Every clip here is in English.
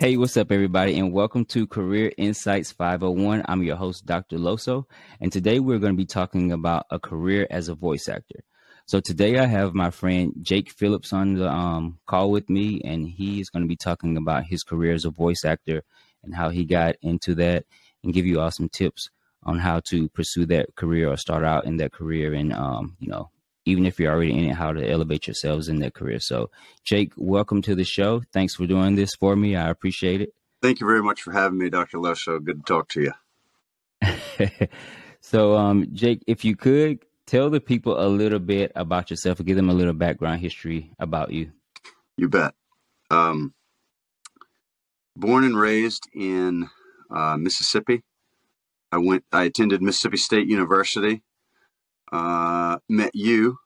Hey, what's up, everybody, and welcome to Career Insights 501. I'm your host, Dr. Loso, and today we're going to be talking about a career as a voice actor. So today I have my friend Jake Phillips on the um, call with me, and he is going to be talking about his career as a voice actor and how he got into that, and give you awesome tips on how to pursue that career or start out in that career, and um, you know even if you're already in it, how to elevate yourselves in that career. So, Jake, welcome to the show. Thanks for doing this for me. I appreciate it. Thank you very much for having me, Dr. Loso. Good to talk to you. so, um, Jake, if you could tell the people a little bit about yourself, give them a little background history about you. You bet. Um, born and raised in uh, Mississippi. I went. I attended Mississippi State University uh, met you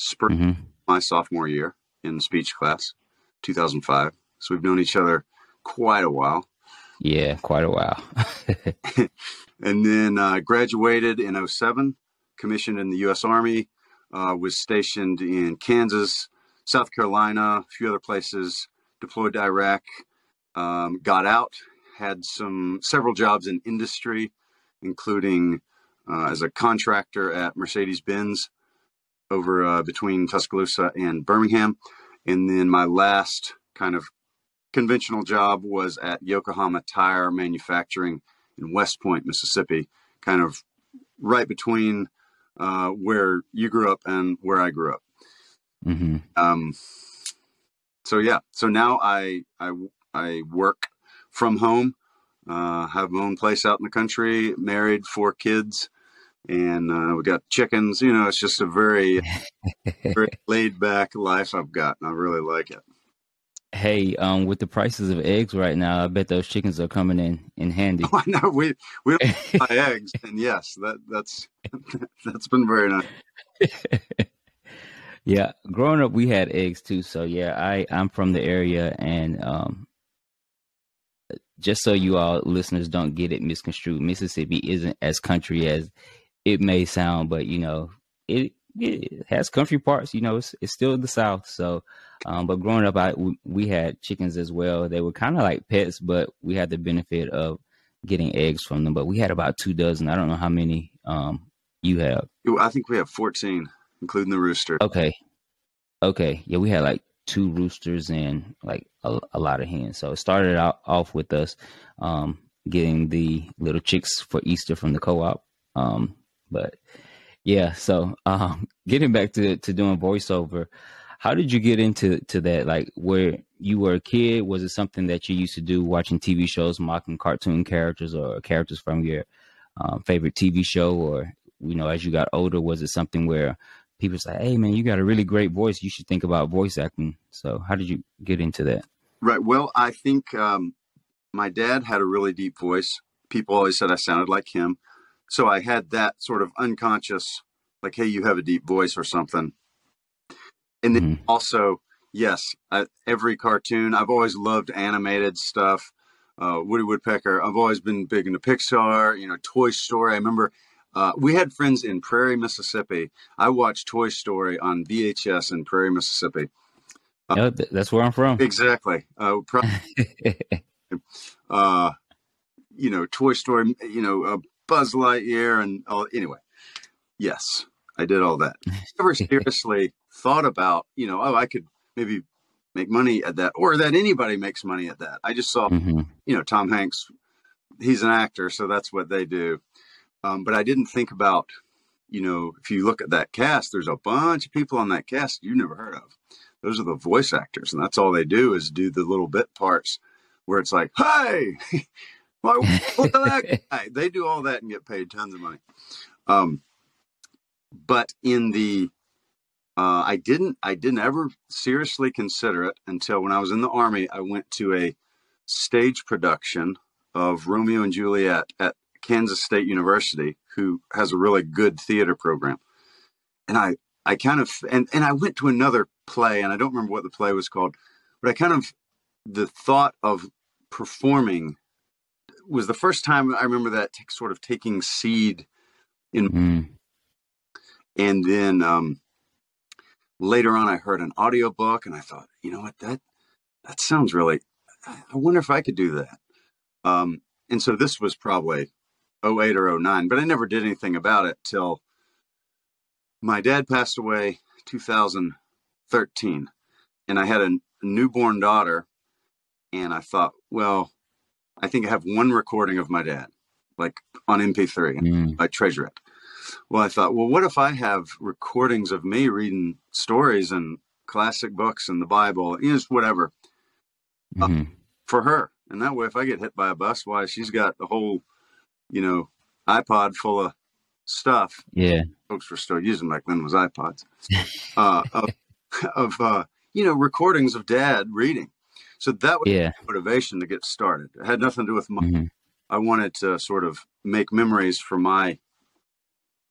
spring mm-hmm. my sophomore year in speech class, 2005. So we've known each other quite a while. Yeah, quite a while. and then uh, graduated in 07, commissioned in the U.S. Army, uh, was stationed in Kansas, South Carolina, a few other places, deployed to Iraq, um, got out, had some several jobs in industry, including uh, as a contractor at Mercedes Benz over uh, between Tuscaloosa and Birmingham. And then my last kind of conventional job was at Yokohama Tire Manufacturing in West Point, Mississippi, kind of right between uh, where you grew up and where I grew up. Mm-hmm. Um, so yeah, so now I I I work from home, uh, have my own place out in the country, married, four kids, and uh, we got chickens. You know, it's just a very, very laid back life I've got, and I really like it. Hey, um, with the prices of eggs right now, I bet those chickens are coming in in handy. Oh, I know we we don't buy eggs, and yes, that that's that's been very nice. yeah, growing up, we had eggs too. So yeah, I I'm from the area, and um, just so you all listeners don't get it misconstrued, Mississippi isn't as country as it may sound, but you know, it, it has country parts. You know, it's, it's still the South. So, um, but growing up, I we, we had chickens as well. They were kind of like pets, but we had the benefit of getting eggs from them. But we had about two dozen. I don't know how many um you have. I think we have fourteen, including the rooster. Okay, okay, yeah, we had like two roosters and like a, a lot of hens. So it started out off with us um getting the little chicks for Easter from the co-op. Um, but yeah, so um, getting back to to doing voiceover, how did you get into to that? Like where you were a kid, was it something that you used to do watching TV shows, mocking cartoon characters or characters from your um, favorite TV show, or you know, as you got older, was it something where people say, "Hey, man, you got a really great voice. You should think about voice acting." So, how did you get into that? Right. Well, I think um, my dad had a really deep voice. People always said I sounded like him so I had that sort of unconscious, like, hey, you have a deep voice or something. And then mm-hmm. also, yes, I, every cartoon, I've always loved animated stuff. Uh, Woody Woodpecker, I've always been big into Pixar, you know, Toy Story. I remember uh, we had friends in Prairie, Mississippi. I watched Toy Story on VHS in Prairie, Mississippi. Uh, that's where I'm from. Exactly. Uh, probably, uh, you know, Toy Story, you know, uh, Buzz Lightyear and oh, Anyway, yes, I did all that. Never seriously thought about, you know, oh, I could maybe make money at that, or that anybody makes money at that. I just saw, mm-hmm. you know, Tom Hanks. He's an actor, so that's what they do. Um, but I didn't think about, you know, if you look at that cast, there's a bunch of people on that cast you never heard of. Those are the voice actors, and that's all they do is do the little bit parts where it's like, "Hey, why, what the heck? They do all that and get paid tons of money. Um, but in the, uh, I didn't, I didn't ever seriously consider it until when I was in the army. I went to a stage production of Romeo and Juliet at Kansas State University, who has a really good theater program. And I, I kind of, and, and I went to another play, and I don't remember what the play was called, but I kind of, the thought of performing was the first time I remember that t- sort of taking seed in, mm. and then um, later on, I heard an audiobook and I thought, you know what, that, that sounds really, I wonder if I could do that. Um, and so this was probably 08 or 09, but I never did anything about it till my dad passed away 2013 and I had a newborn daughter and I thought, well, I think I have one recording of my dad, like on MP3. Mm. I treasure it. Well, I thought, well, what if I have recordings of me reading stories and classic books and the Bible, you know, just whatever, uh, mm-hmm. uh, for her. And that way, if I get hit by a bus, why she's got the whole, you know, iPod full of stuff. Yeah, folks were still using back then was iPods. uh, of, of uh, you know, recordings of Dad reading. So that was yeah. motivation to get started. It had nothing to do with my. Mm-hmm. I wanted to sort of make memories for my,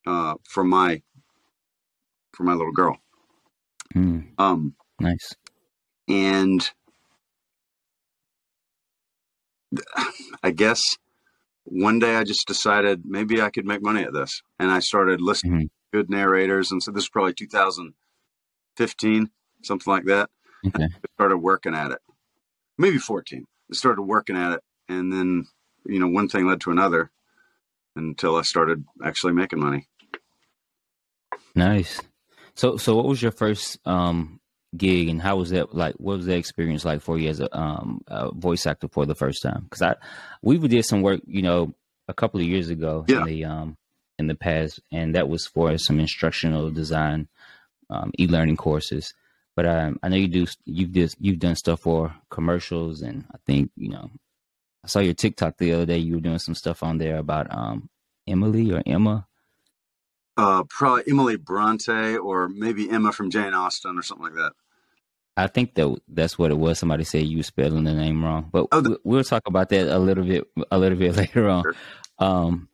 uh, for my, for my little girl. Mm. Um, nice. And I guess one day I just decided maybe I could make money at this, and I started listening mm-hmm. to good narrators. And so this is probably 2015, something like that. Okay. I started working at it maybe 14. I started working at it. And then, you know, one thing led to another until I started actually making money. Nice. So, so what was your first um, gig, and how was that like? What was that experience like for you as a, um, a voice actor for the first time? Because I, we did some work, you know, a couple of years ago yeah. in the um, in the past, and that was for some instructional design, um, e-learning courses. But um, I know you do you've just you've done stuff for commercials, and I think you know I saw your TikTok the other day. You were doing some stuff on there about um, Emily or Emma. Uh, probably Emily Bronte or maybe Emma from Jane Austen or something like that. I think that that's what it was. Somebody said you were spelling the name wrong, but oh, the- we'll talk about that a little bit a little bit later on. Sure. Um,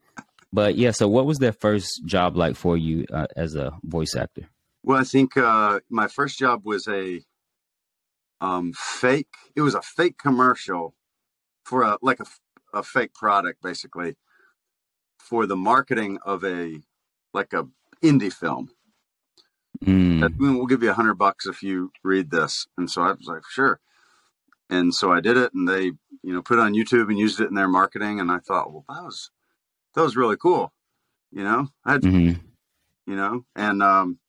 but yeah, so what was that first job like for you uh, as a voice actor? Well, I think uh, my first job was a um, fake. It was a fake commercial for a like a, a fake product, basically, for the marketing of a like a indie film. Mm. We'll give you a hundred bucks if you read this. And so I was like, sure. And so I did it, and they, you know, put it on YouTube and used it in their marketing. And I thought, well, that was that was really cool. You know, I had, mm-hmm. you know, and um,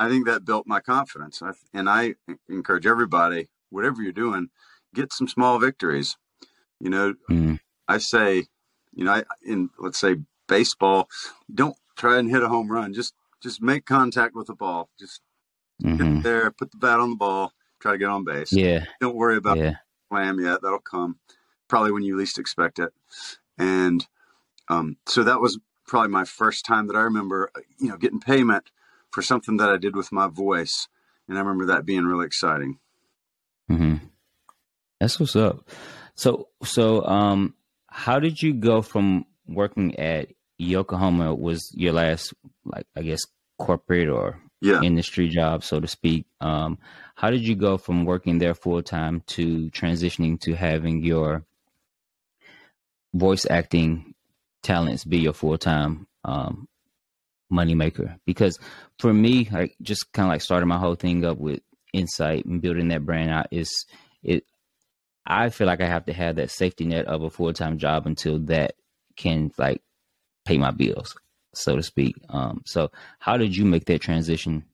I think that built my confidence. And I encourage everybody, whatever you're doing, get some small victories. You know, mm. I say, you know, I, in let's say baseball, don't try and hit a home run. Just just make contact with the ball. Just mm-hmm. get there, put the bat on the ball, try to get on base. Yeah. Don't worry about yeah. slam yet. That'll come probably when you least expect it. And um, so that was probably my first time that I remember, you know, getting payment for something that I did with my voice. And I remember that being really exciting. Mm-hmm. That's what's up. So, so, um, how did you go from working at Yokohama was your last, like, I guess, corporate or yeah. industry job, so to speak. Um, how did you go from working there full time to transitioning to having your voice acting talents be your full time um, moneymaker. Because for me like just kind of like starting my whole thing up with insight and building that brand out is it i feel like i have to have that safety net of a full-time job until that can like pay my bills so to speak. Um so how did you make that transition?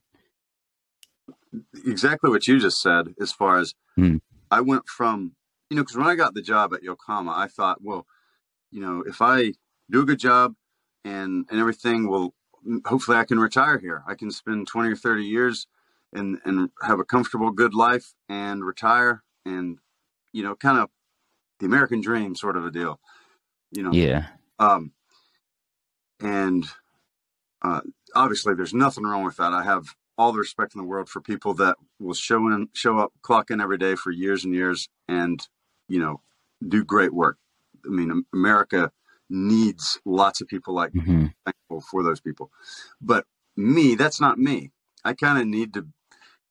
Exactly what you just said as far as mm. i went from you know because when i got the job at yokohama i thought well you know if i do a good job and and everything will hopefully I can retire here. I can spend 20 or 30 years and and have a comfortable, good life and retire and you know, kind of the American dream sort of a deal. You know. Yeah. Um and uh obviously there's nothing wrong with that. I have all the respect in the world for people that will show in show up, clock in every day for years and years and, you know, do great work. I mean, America needs lots of people like mm-hmm. thankful for those people. But me, that's not me. I kind of need to,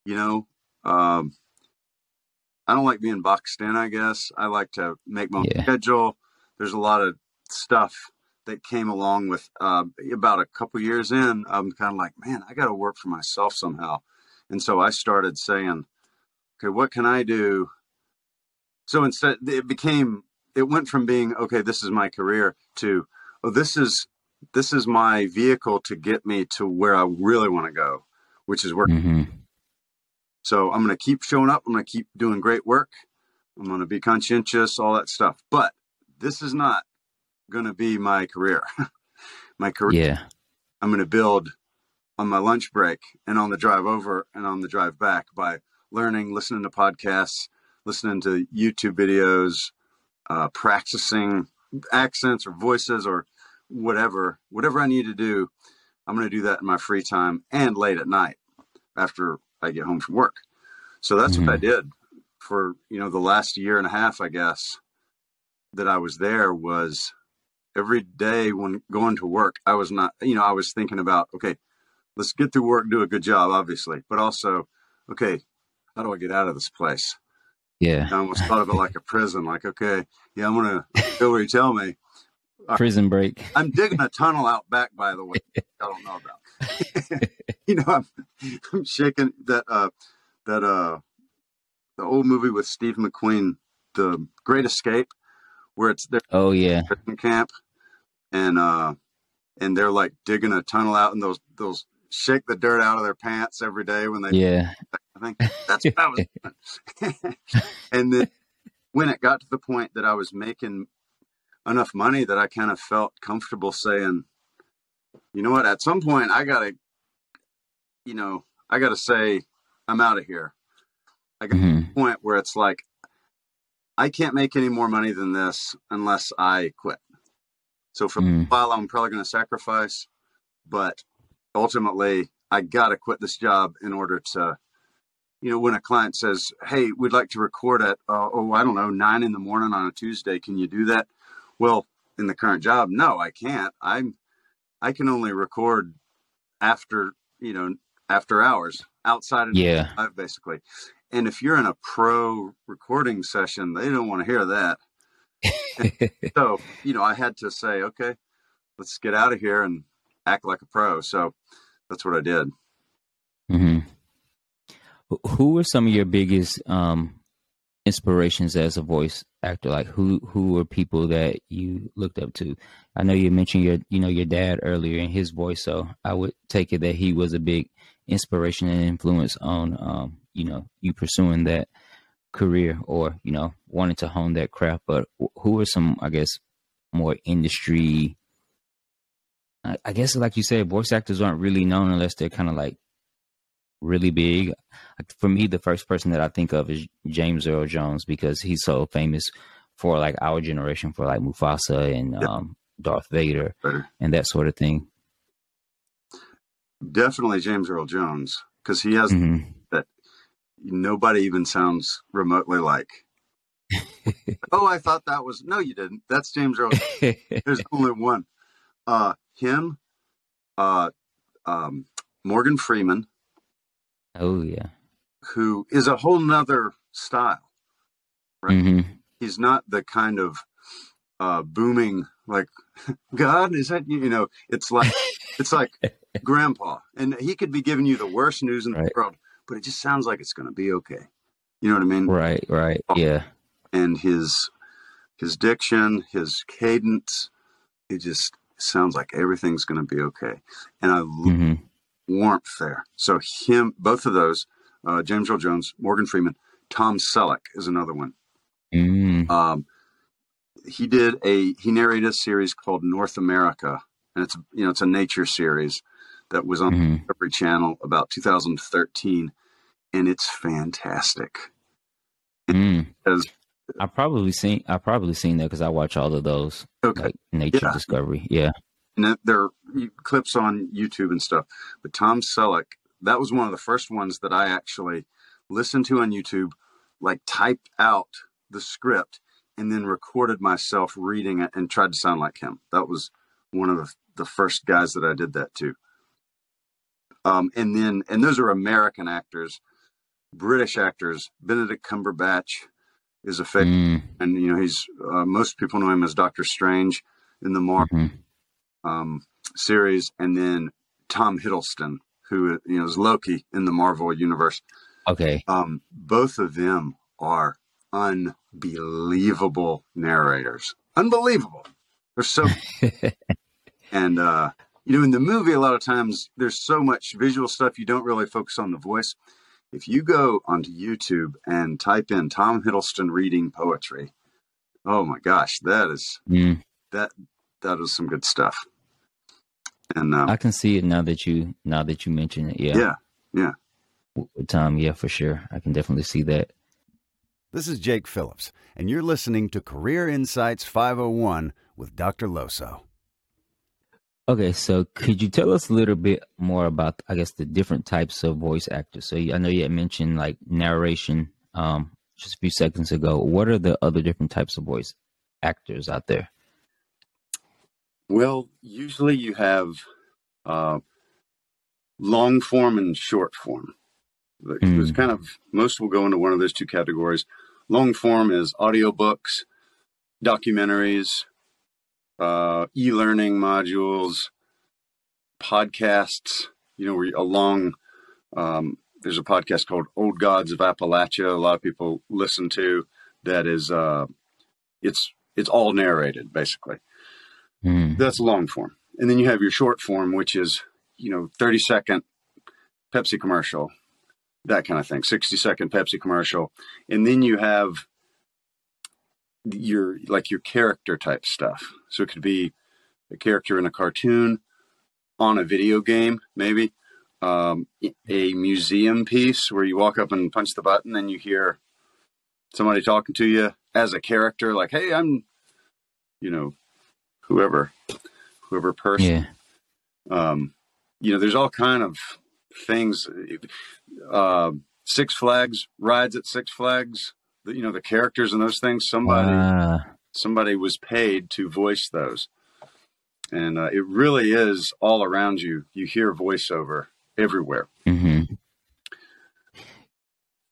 you know, um, I don't like being boxed in, I guess. I like to make my yeah. schedule. There's a lot of stuff that came along with uh, about a couple years in. I'm kind of like, man, I got to work for myself somehow. And so I started saying, okay, what can I do? So instead, it became, it went from being, okay, this is my career to, oh, this is, this is my vehicle to get me to where I really want to go, which is working. Mm-hmm. So I'm going to keep showing up. I'm going to keep doing great work. I'm going to be conscientious, all that stuff. But this is not going to be my career. my career. Yeah. I'm going to build on my lunch break and on the drive over and on the drive back by learning, listening to podcasts, listening to YouTube videos, uh, practicing accents or voices or whatever, whatever I need to do. I'm going to do that in my free time and late at night after I get home from work. So that's mm-hmm. what I mm-hmm. did for, you know, the last year and a half, I guess, that I was there was every day when going to work, I was not, you know, I was thinking about, okay, let's get through work, do a good job, obviously, but also, okay, how do I get out of this place? Yeah. I almost thought of it like a prison, like, okay, yeah, I'm going to go where you tell me. Prison break. I'm digging a tunnel out back, by the way. I don't know about. you know, I'm, I'm shaking that, uh, that, uh, the old movie with Steve McQueen, The Great Escape, where it's their oh yeah prison camp, and uh, and they're like digging a tunnel out, and those those shake the dirt out of their pants every day when they yeah. I think that's what I was. doing. and then when it got to the point that I was making enough money that I kind of felt comfortable saying, you know what, at some point I gotta, you know, I gotta say I'm out of here. I got mm-hmm. to the point where it's like I can't make any more money than this unless I quit. So for mm. a while, I'm probably going to sacrifice, but ultimately, I got to quit this job in order to, you know, when a client says, "Hey, we'd like to record at uh, oh I don't know nine in the morning on a Tuesday, can you do that?" Well, in the current job, no, I can't. I'm I can only record after you know after hours outside of yeah basically and if you're in a pro recording session, they don't want to hear that. so, you know, I had to say, okay, let's get out of here and act like a pro. So that's what I did. Mm-hmm. Who were some of your biggest um, inspirations as a voice actor? Like who who were people that you looked up to? I know you mentioned your you know your dad earlier in his voice, so I would take it that he was a big inspiration and influence on um, you know you pursuing that career or you know wanting to hone that craft but who are some i guess more industry i guess like you said voice actors aren't really known unless they're kind of like really big for me the first person that i think of is james earl jones because he's so famous for like our generation for like mufasa and yep. um, darth vader and that sort of thing definitely james earl jones because he has mm-hmm nobody even sounds remotely like. oh, I thought that was no, you didn't. That's James Earl. There's only one. Uh, him, uh, um, Morgan Freeman. Oh yeah, who is a whole nother style. Right, mm-hmm. he's not the kind of uh, booming like God is that you know. It's like it's like Grandpa, and he could be giving you the worst news in the right. world, but it just sounds like it's going to be okay. You know what I mean? Right, right. Yeah. And his his diction, his cadence, it just sounds like everything's going to be okay. And I mm-hmm. Warmth there. So him, both of those, uh, James Earl Jones, Morgan Freeman, Tom Selleck is another one. Mm. Um, he did a he narrated a series called North America, and it's you know it's a nature series that was on mm-hmm. every channel about 2013, and it's fantastic. Mm. As, I probably seen I probably seen that because I watch all of those. Okay, like Nature yeah. Discovery, yeah. And there are clips on YouTube and stuff. But Tom Selleck, that was one of the first ones that I actually listened to on YouTube, like typed out the script and then recorded myself reading it and tried to sound like him. That was one of the, the first guys that I did that to. Um, and then, and those are American actors, British actors. Benedict Cumberbatch is a favorite, mm. and you know he's uh, most people know him as Doctor Strange in the Marvel mm-hmm. Um, series, and then Tom Hiddleston, who you know is Loki in the Marvel universe. Okay. Um, both of them are unbelievable narrators. Unbelievable. They're so and uh you know in the movie a lot of times there's so much visual stuff you don't really focus on the voice. If you go onto YouTube and type in Tom Hiddleston reading poetry, oh my gosh, that is Mm. that that is some good stuff. And um, I can see it now that you now that you mention it. Yeah. yeah, yeah. With Tom, yeah, for sure. I can definitely see that. This is Jake Phillips, and you're listening to Career Insights 501 with Dr. Loso. Okay, so could you tell us a little bit more about, I guess, the different types of voice actors? So I know you had mentioned like narration um, just a few seconds ago. What are the other different types of voice actors out there? Well, usually you have uh, long form and short form. Like, It's Mm. kind of most will go into one of those two categories. Long form is audiobooks, documentaries, uh, e-learning modules, podcasts. You know, where you- along um, there's a podcast called Old Gods of Appalachia. A lot of people listen to that is uh, it's it's all narrated basically. Mm. That's long form. And then you have your short form, which is, you know, 30 second Pepsi commercial, that kind of thing, 60 second Pepsi commercial. And then you have your, like your character type stuff. So it could be a character in a cartoon, on a video game, maybe, um, a museum piece where you walk up and punch the button and you hear somebody talking to you as a character, like, hey, I'm, you know, whoever, whoever person. Yeah. Um, you know, there's all kind of things. Uh, Six Flags rides at Six Flags. The, you know, the characters and those things. Somebody, Wow. somebody was paid to voice those, and uh, it really is all around you. You hear voiceover everywhere. hmm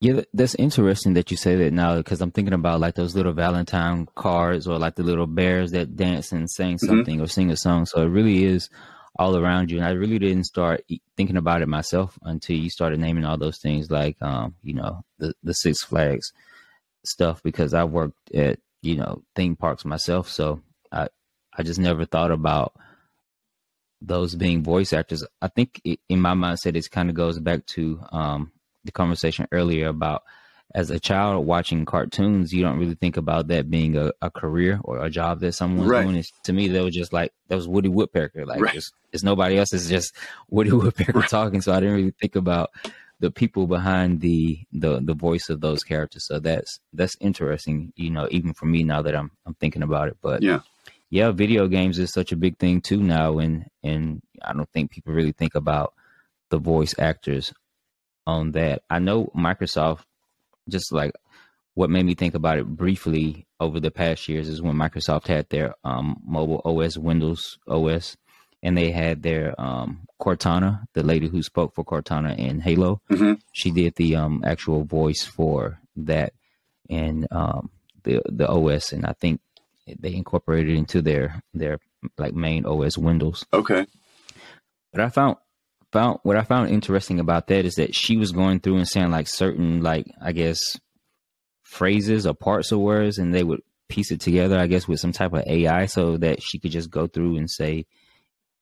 Yeah, that's interesting that you say that now because I'm thinking about like those little Valentine cards or like the little bears that dance and sing Mhm. something or sing a song. So it really is all around you. And I really didn't start thinking about it myself until you started naming all those things like, um, you know, the, the Six Flags stuff because I worked at, you know, theme parks myself. So I, I just never thought about those being voice actors. I think it, in my mindset, it kind of goes back to um, the conversation earlier about as a child watching cartoons, you don't really think about that being a, a career or a job that someone's Right. doing. It's, to me, that was just like that was Woody Woodpecker. Like Right. it's, it's nobody else. It's just Woody Woodpecker Right. talking. So I didn't really think about the people behind the the the voice of those characters. So that's that's interesting. You know, even for me now that I'm I'm thinking about it. But Yeah. yeah, video games is such a big thing too now, and and I don't think people really think about the voice actors on that. I know Microsoft, just like what made me think about it briefly over the past years is when Microsoft had their um, mobile OS, Windows OS, and they had their um, Cortana, the lady who spoke for Cortana in Halo. Mhm. She did the um, actual voice for that and um, the the OS, and I think they incorporated it into their their like main OS Windows. Okay. But I found found what I found interesting about that is that she was going through and saying like certain like I guess phrases or parts of words, and they would piece it together. I guess with some type of AI, so that she could just go through and say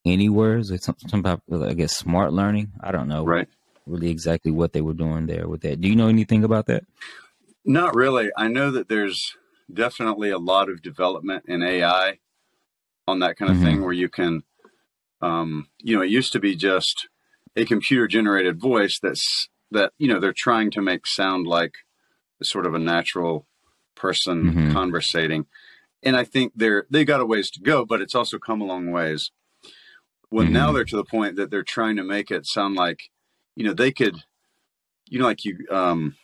any words or some some type of I guess smart learning. I don't know Right. really exactly what they were doing there with that. Do you know anything about that? Not really. I know that there's definitely a lot of development in AI on that kind of Mhm. thing where you can, um, you know, it used to be just a computer generated voice that's that, you know, they're trying to make sound like sort of a natural person Mhm. conversating. And I think they're, they got a ways to go, but it's also come a long ways. Well, now Mhm. they're to the point that they're trying to make it sound like, you know, they could, you know, like you, um,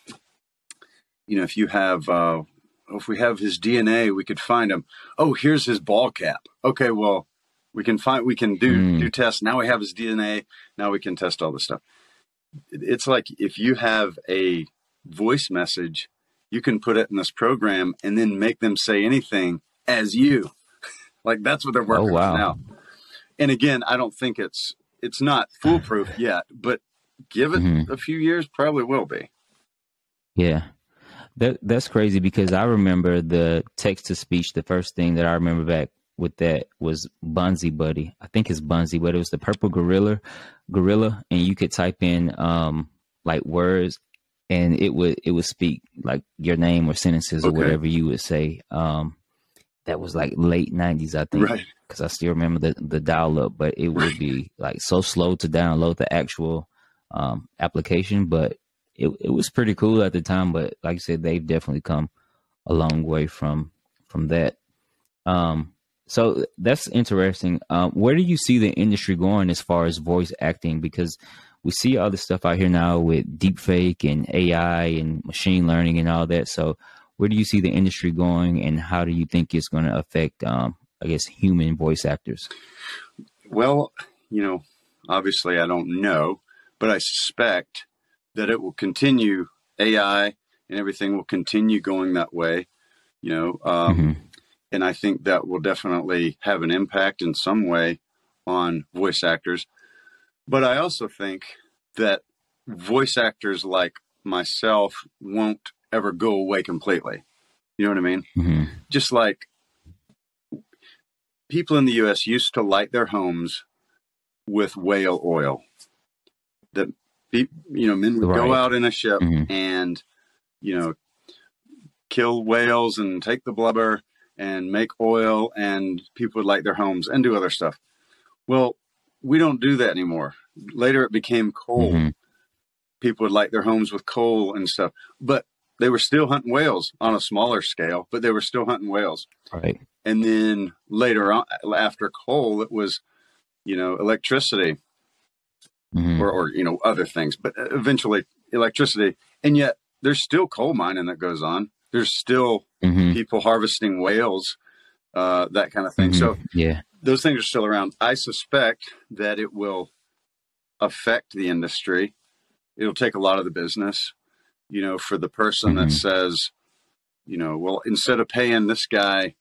you know, if you have, uh, if we have his DNA, we could find him. Oh, here's his ball cap. Okay, well, we can find, we can do Mm. do tests. Now we have his DNA. Now we can test all this stuff. It's like if you have a voice message, you can put it in this program and then make them say anything as you. like that's what they're working Oh, wow. with now. And again, I don't think it's it's not foolproof yet, but give it mm-hmm. a few years, probably will be. Yeah. That that's crazy because I remember the text to speech. The first thing that I remember back with that was Bonzi Buddy. I think it's Bonzi, but it was the purple gorilla, gorilla, and you could type in um like words, and it would it would speak like your name or sentences okay. or whatever you would say. Um, that was like late '90s, I think, because right. I still remember the the dial up, but it would be like so slow to download the actual um application, but it it was pretty cool at the time. But like I said, they've definitely come a long way from from that. Um, so that's interesting. Um, where do you see the industry going as far as voice acting? Because we see all this stuff out here now with deepfake and AI and machine learning and all that. So where do you see the industry going, and how do you think it's going to affect, um, I guess, human voice actors? Well, you know, obviously I don't know, but I suspect that it will continue. AI and everything will continue going that way. You know, um, mm-hmm and I think that will definitely have an impact in some way on voice actors. But I also think that voice actors like myself won't ever go away completely. You know what I mean? Mm-hmm. Just like people in the US used to light their homes with whale oil. That you know, men would right. go out in a ship mm-hmm. and you know kill whales and take the blubber and make oil and people would light their homes and do other stuff. Well, we don't do that anymore. Later it became coal. Mm-hmm. People would light their homes with coal and stuff, but they were still hunting whales on a smaller scale, but they were still hunting whales. Right. And then later on, after coal, it was, you know, electricity mm-hmm. or, or, you know, other things, but eventually electricity. And yet there's still coal mining that goes on there's still mm-hmm. people harvesting whales, uh, that kind of thing. Mm-hmm. So yeah, those things are still around. I suspect that it will affect the industry. It'll take a lot of the business, you know, for the person mm-hmm. that says, you know, well, instead of paying this guy,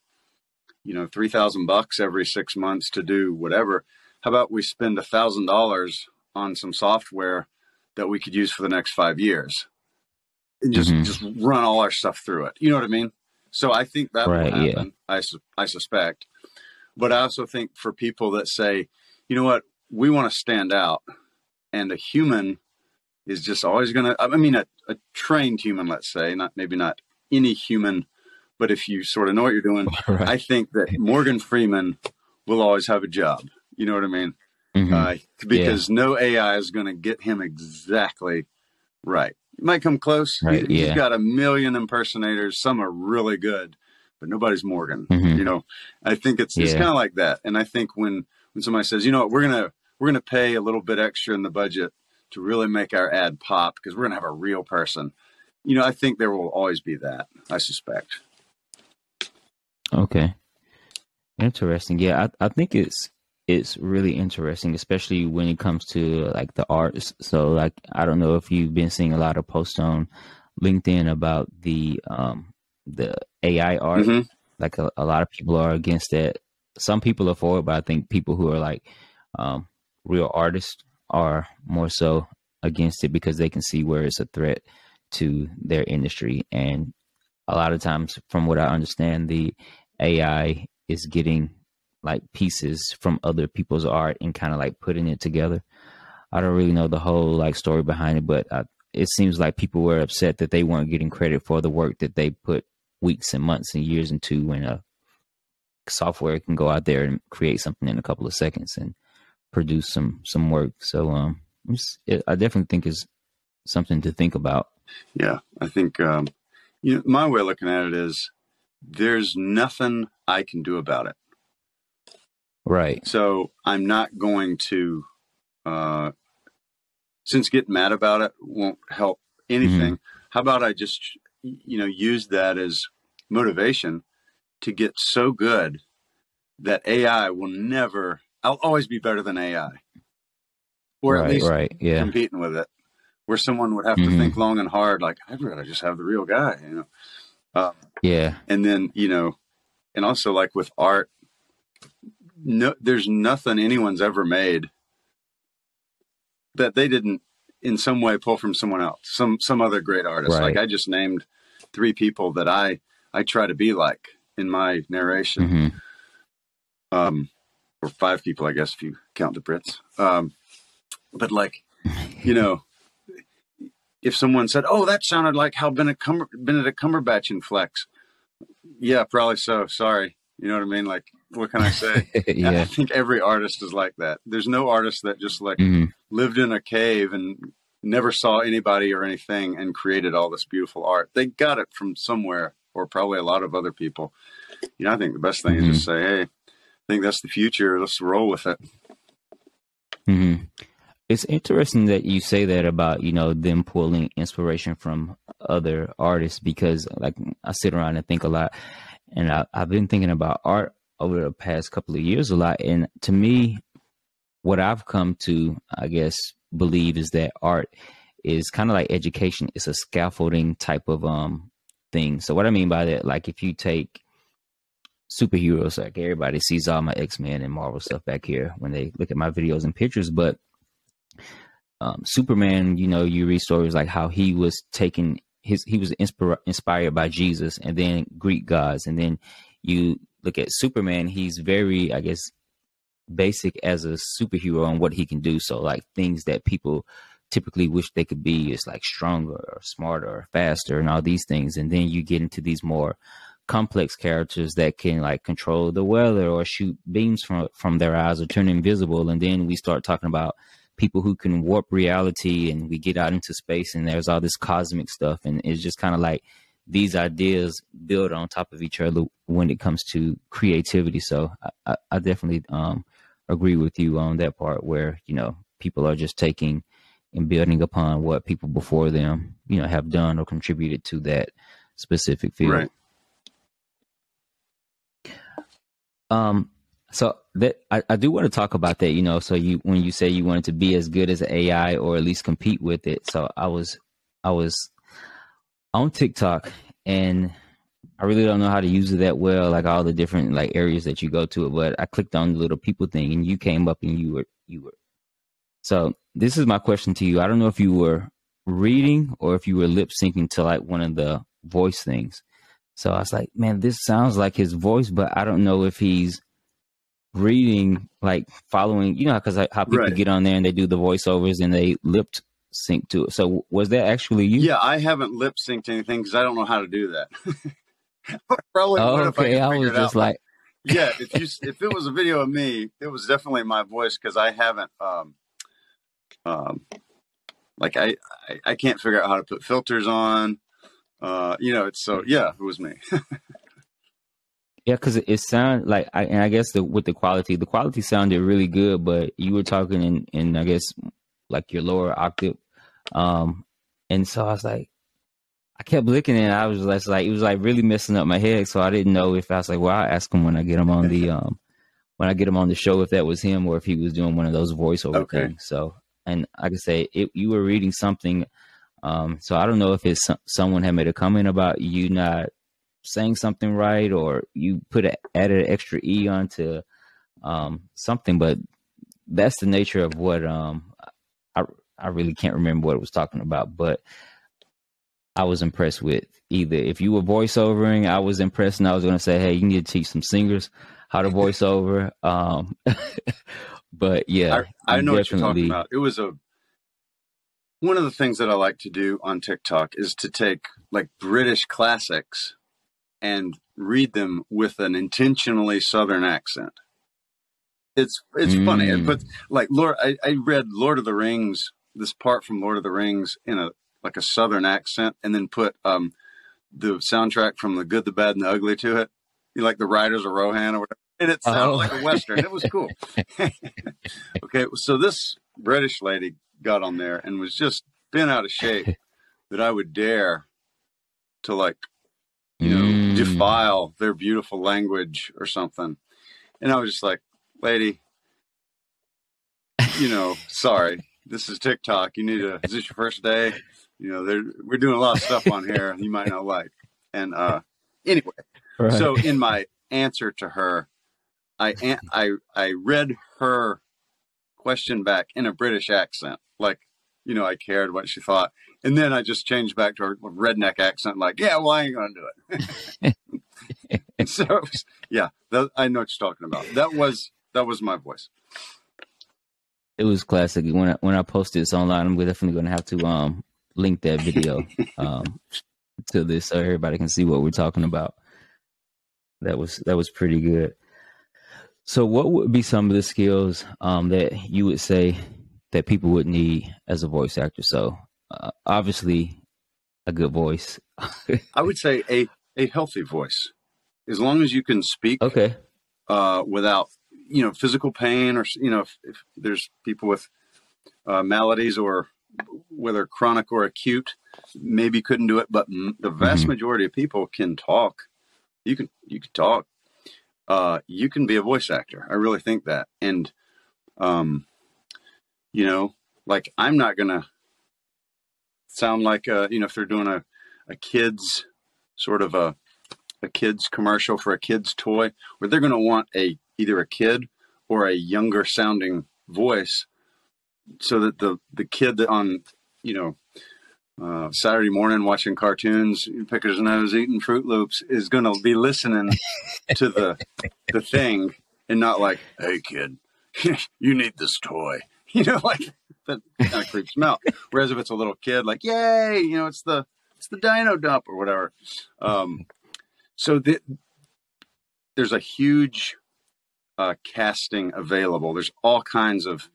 you know, three thousand bucks every six months to do whatever, how about we spend a thousand dollars on some software that we could use for the next five years? And just mm-hmm. just run all our stuff through it. You know what I mean? So I think that right, will happen. Yeah. I su- I suspect, but I also think for people that say, you know what, we want to stand out, and a human is just always going to. I mean, a, a trained human, let's say, not maybe not any human, but if you sort of know what you're doing, right. I think that Morgan Freeman will always have a job. You know what I mean? Mm-hmm. Uh, because yeah. no AI is going to get him exactly right. He might come close. Right, he, has got a million impersonators. Some are really good, but nobody's Morgan. Mm-hmm. You know, I think it's it's kind of like that. And I think when when somebody says, you know what, we're gonna we're gonna pay a little bit extra in the budget to really make our ad pop because we're gonna have a real person. You know, I think there will always be that. I suspect. Okay. Interesting. Yeah, I, I think it's it's really interesting, especially when it comes to like the arts. So like I don't know if you've been seeing a lot of posts on LinkedIn about the um the AI art. Mm-hmm. Like a, a, lot of people are against it. Some people are for it, but I think people who are like um real artists are more so against it because they can see where it's a threat to their industry and a lot of times from what I understand the AI is getting like pieces from other people's art and kind of like putting it together. I don't really know the whole like story behind it, but I, it seems like people were upset that they weren't getting credit for the work that they put weeks and months and years into when a software can go out there and create something in a couple of seconds and produce some some work. So um, it, I definitely think is something to think about. Yeah, I think um, you know my way of looking at it is there's nothing I can do about it. Right. So I'm not going to, uh, since getting mad about it won't help anything. Mm-hmm. How about I just, you know, use that as motivation to get so good that AI will never, I'll always be better than AI. Or right, at least right, yeah. competing with it. Where someone would have mm-hmm. to think long and hard, like, I'd rather just have the real guy, you know? Uh, yeah. And then, you know, and also like with art, no, there's nothing anyone's ever made that they didn't in some way pull from someone else, some some other great artist. Right. Like I just named three people that I I try to be like in my narration. hmm Um, or five people, I guess, if you count the Brits. Um, but like, you know, if someone said, "Oh, that sounded like how Benedict, Cumber- Benedict Cumberbatch inflects," yeah, probably so. Sorry, you know what I mean? Like, what can I say? yeah. I think every artist is like that. There's no artist that just like hmm lived in a cave and never saw anybody or anything and created all this beautiful art. They got it from somewhere, or probably a lot of other people. You know, I think the best thing Mhm. is just say, "Hey, I think that's the future. Let's roll with it." hmm It's interesting that you say that about you know them pulling inspiration from other artists because like I sit around and think a lot, and I, I've been thinking about art over the past couple of years a lot, and to me, what I've come to I guess believe is that art is kind of like education. It's a scaffolding type of um thing. So what I mean by that, like if you take superheroes, like everybody sees all my X Men and Marvel stuff back here when they look at my videos and pictures, but um, Superman, you know, you read stories like how he was taken his he was inspir- inspired by Jesus and then Greek gods, and then you look at Superman, he's very, I guess, basic as a superhero and what he can do. So like things that people typically wish they could be is like stronger or smarter or faster and all these things, and then you get into these more complex characters that can like control the weather or shoot beams from from their eyes or turn invisible. And then we start talking about people who can warp reality and we get out into space and there's all this cosmic stuff. And it's just kind of like these ideas build on top of each other when it comes to creativity. So I, I, definitely um agree with you on that part where you know people are just taking and building upon what people before them you know have done or contributed to that specific field. Right. um, so that I, I do want to talk about that, you know. So you when you say you wanted to be as good as AI or at least compete with it. So I was I was on TikTok and I really don't know how to use it that well, like all the different like areas that you go to it. But I clicked on the little people thing and you came up and you were you were so this is my question to you. I don't know if you were reading or if you were lip syncing to like one of the voice things. So I was like, man, this sounds like his voice, but I don't know if he's reading, like following, you know, because how people Right. get on there and they do the voiceovers and they lip sync to it. So was that actually you? Yeah, I haven't lip synced anything because I don't know how to do that. Probably Oh, if I okay. I, was just like, yeah, if you if it was a video of me, it was definitely my voice because I haven't um um like I, I I can't figure out how to put filters on. Uh, you know, it's so yeah, it was me. yeah, because it, it sounded like, I, and I guess the with the quality, the quality sounded really good, but you were talking in, in I guess, like your lower octave. Um, and so I was like, I kept looking and I was just like, it was like really messing up my head. So I didn't know if I was like, well, I'll ask him when I get him on the, um, when I get him on the show, if that was him or if he was doing one of those voiceover Okay. things. So, and like I say, it, you were reading something. Um, so I don't know if it's someone had made a comment about you not saying something right or you put a, added an extra E onto, um, something, but that's the nature of what, um, I, I really can't remember what it was talking about, but I was impressed with either. If you were voiceovering, I was impressed, and I was going to say, "Hey, you need to teach some singers how to voiceover. Um, but yeah, I, I know what you're talking about. It was a one of the things that I like to do on TikTok is to take like British classics and read them with an intentionally Southern accent. It's it's funny, Mm. but like Lord, I, I read Lord of the Rings, this part from Lord of the Rings in a like a Southern accent, and then put um the soundtrack from the Good, the Bad, and the Ugly to it. You like the Riders of Rohan or whatever, and it sounded Oh. like a western. It was cool. okay, so this British lady got on there and was just bent out of shape that I would dare to like, you know. Defile their beautiful language or something. And I was just like, lady, you know, sorry, this is TikTok. You need to, is this your first day? You know, we're doing a lot of stuff on here you might not like. And uh, anyway, Right. so in my answer to her, I I I read her question back in a British accent, like you know I cared what she thought, and then I just changed back to a redneck accent, like yeah, well I ain't gonna do it. so yeah, that, I know what you're talking about. That was that was my voice. It was classic. When I, when I post this online, I'm definitely going to have to um link that video um to this so everybody can see what we're talking about. That was that was pretty good. So, what would be some of the skills um, that you would say that people would need as a voice actor? So, uh, obviously, a good voice. I would say a a healthy voice, as long as you can speak. Okay. Uh, without you know physical pain or you know if, if there's people with uh, maladies or whether chronic or acute maybe couldn't do it but the vast mm-hmm. majority of people can talk you can you can talk uh, you can be a voice actor i really think that and um you know like i'm not gonna sound like uh you know if they're doing a a kids sort of a a kids commercial for a kids toy where they're going to want a either a kid or a younger sounding voice so that the the kid on you know uh, Saturday morning watching cartoons, picking his nose, eating Fruit Loops, is going to be listening to the the thing and not like, "Hey kid, you need this toy," you know, like that kind of creeps him out. Whereas if it's a little kid, like, "Yay!" you know, it's the it's the Dino Dump or whatever. Um, so the, there's a huge uh, casting available. There's all kinds of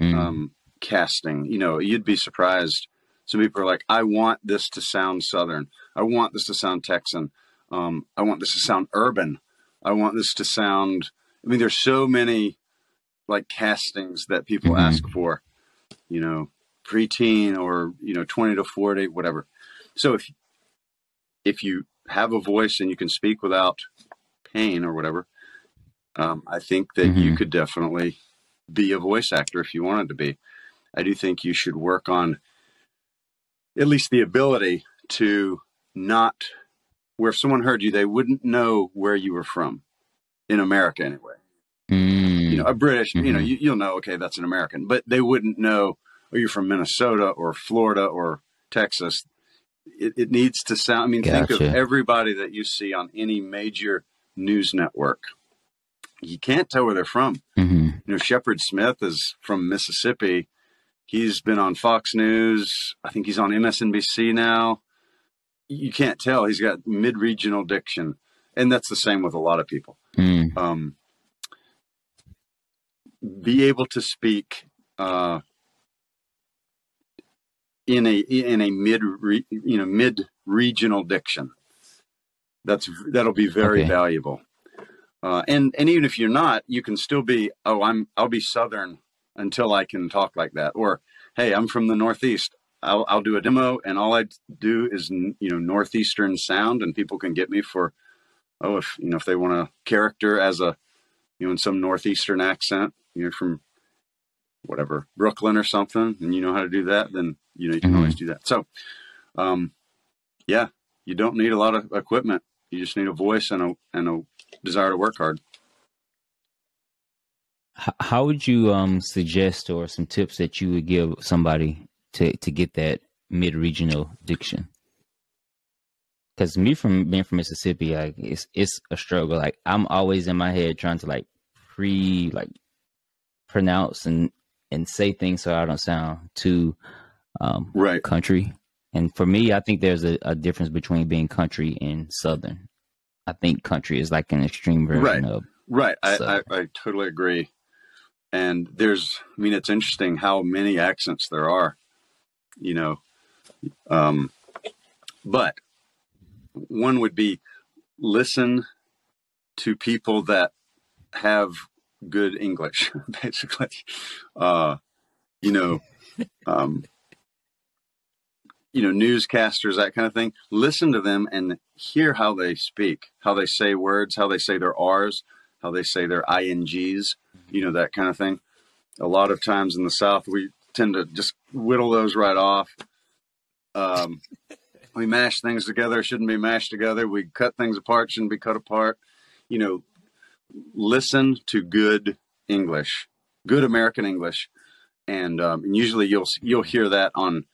mm. um, casting. You know, you'd be surprised. Some people are like, I want this to sound Southern. I want this to sound Texan. Um, I want this to sound urban. I want this to sound. I mean, there's so many like castings that people mm-hmm. ask for. You know, preteen or you know, 20 to 40, whatever. So if if you have a voice and you can speak without pain or whatever, um, I think that mm-hmm. you could definitely be a voice actor if you wanted to be. I do think you should work on at least the ability to not where if someone heard you, they wouldn't know where you were from in America anyway. You know, a British, mm-hmm. you know, you, will know, okay, that's an American, but they wouldn't know, oh, you're from Minnesota or Florida or Texas. It, it needs to sound, I mean, gotcha. think of everybody that you see on any major news network you can't tell where they're from. Mm-hmm. You know, Shepard Smith is from Mississippi. He's been on Fox News. I think he's on MSNBC now. You can't tell. He's got mid-regional diction, and that's the same with a lot of people. Mm. Um, be able to speak uh, in a in a mid you know mid regional diction. That's that'll be very okay. valuable. Uh, and and even if you're not, you can still be. Oh, I'm I'll be Southern until I can talk like that. Or hey, I'm from the Northeast. I'll I'll do a demo, and all I do is you know Northeastern sound, and people can get me for oh if you know if they want a character as a you know in some Northeastern accent, you're from whatever Brooklyn or something, and you know how to do that, then you know you can mm-hmm. always do that. So, um, yeah, you don't need a lot of equipment. You just need a voice and a and a desire to work hard. How would you um, suggest or some tips that you would give somebody to, to get that mid regional diction? Because me from being from Mississippi, like it's it's a struggle. Like I'm always in my head trying to like pre like pronounce and and say things so I don't sound too um, right country. And for me, I think there's a, a difference between being country and southern. I think country is like an extreme version right. of right. I, I, I totally agree. And there's, I mean, it's interesting how many accents there are, you know. Um, but one would be listen to people that have good English, basically. Uh, you know, um, you know, newscasters, that kind of thing. Listen to them and hear how they speak, how they say words, how they say their R's, how they say their INGs, you know, that kind of thing. A lot of times in the South, we tend to just whittle those right off. Um, we mash things together, shouldn't be mashed together. We cut things apart, shouldn't be cut apart. You know, listen to good English good American English, and, um, and usually you'll you'll hear that on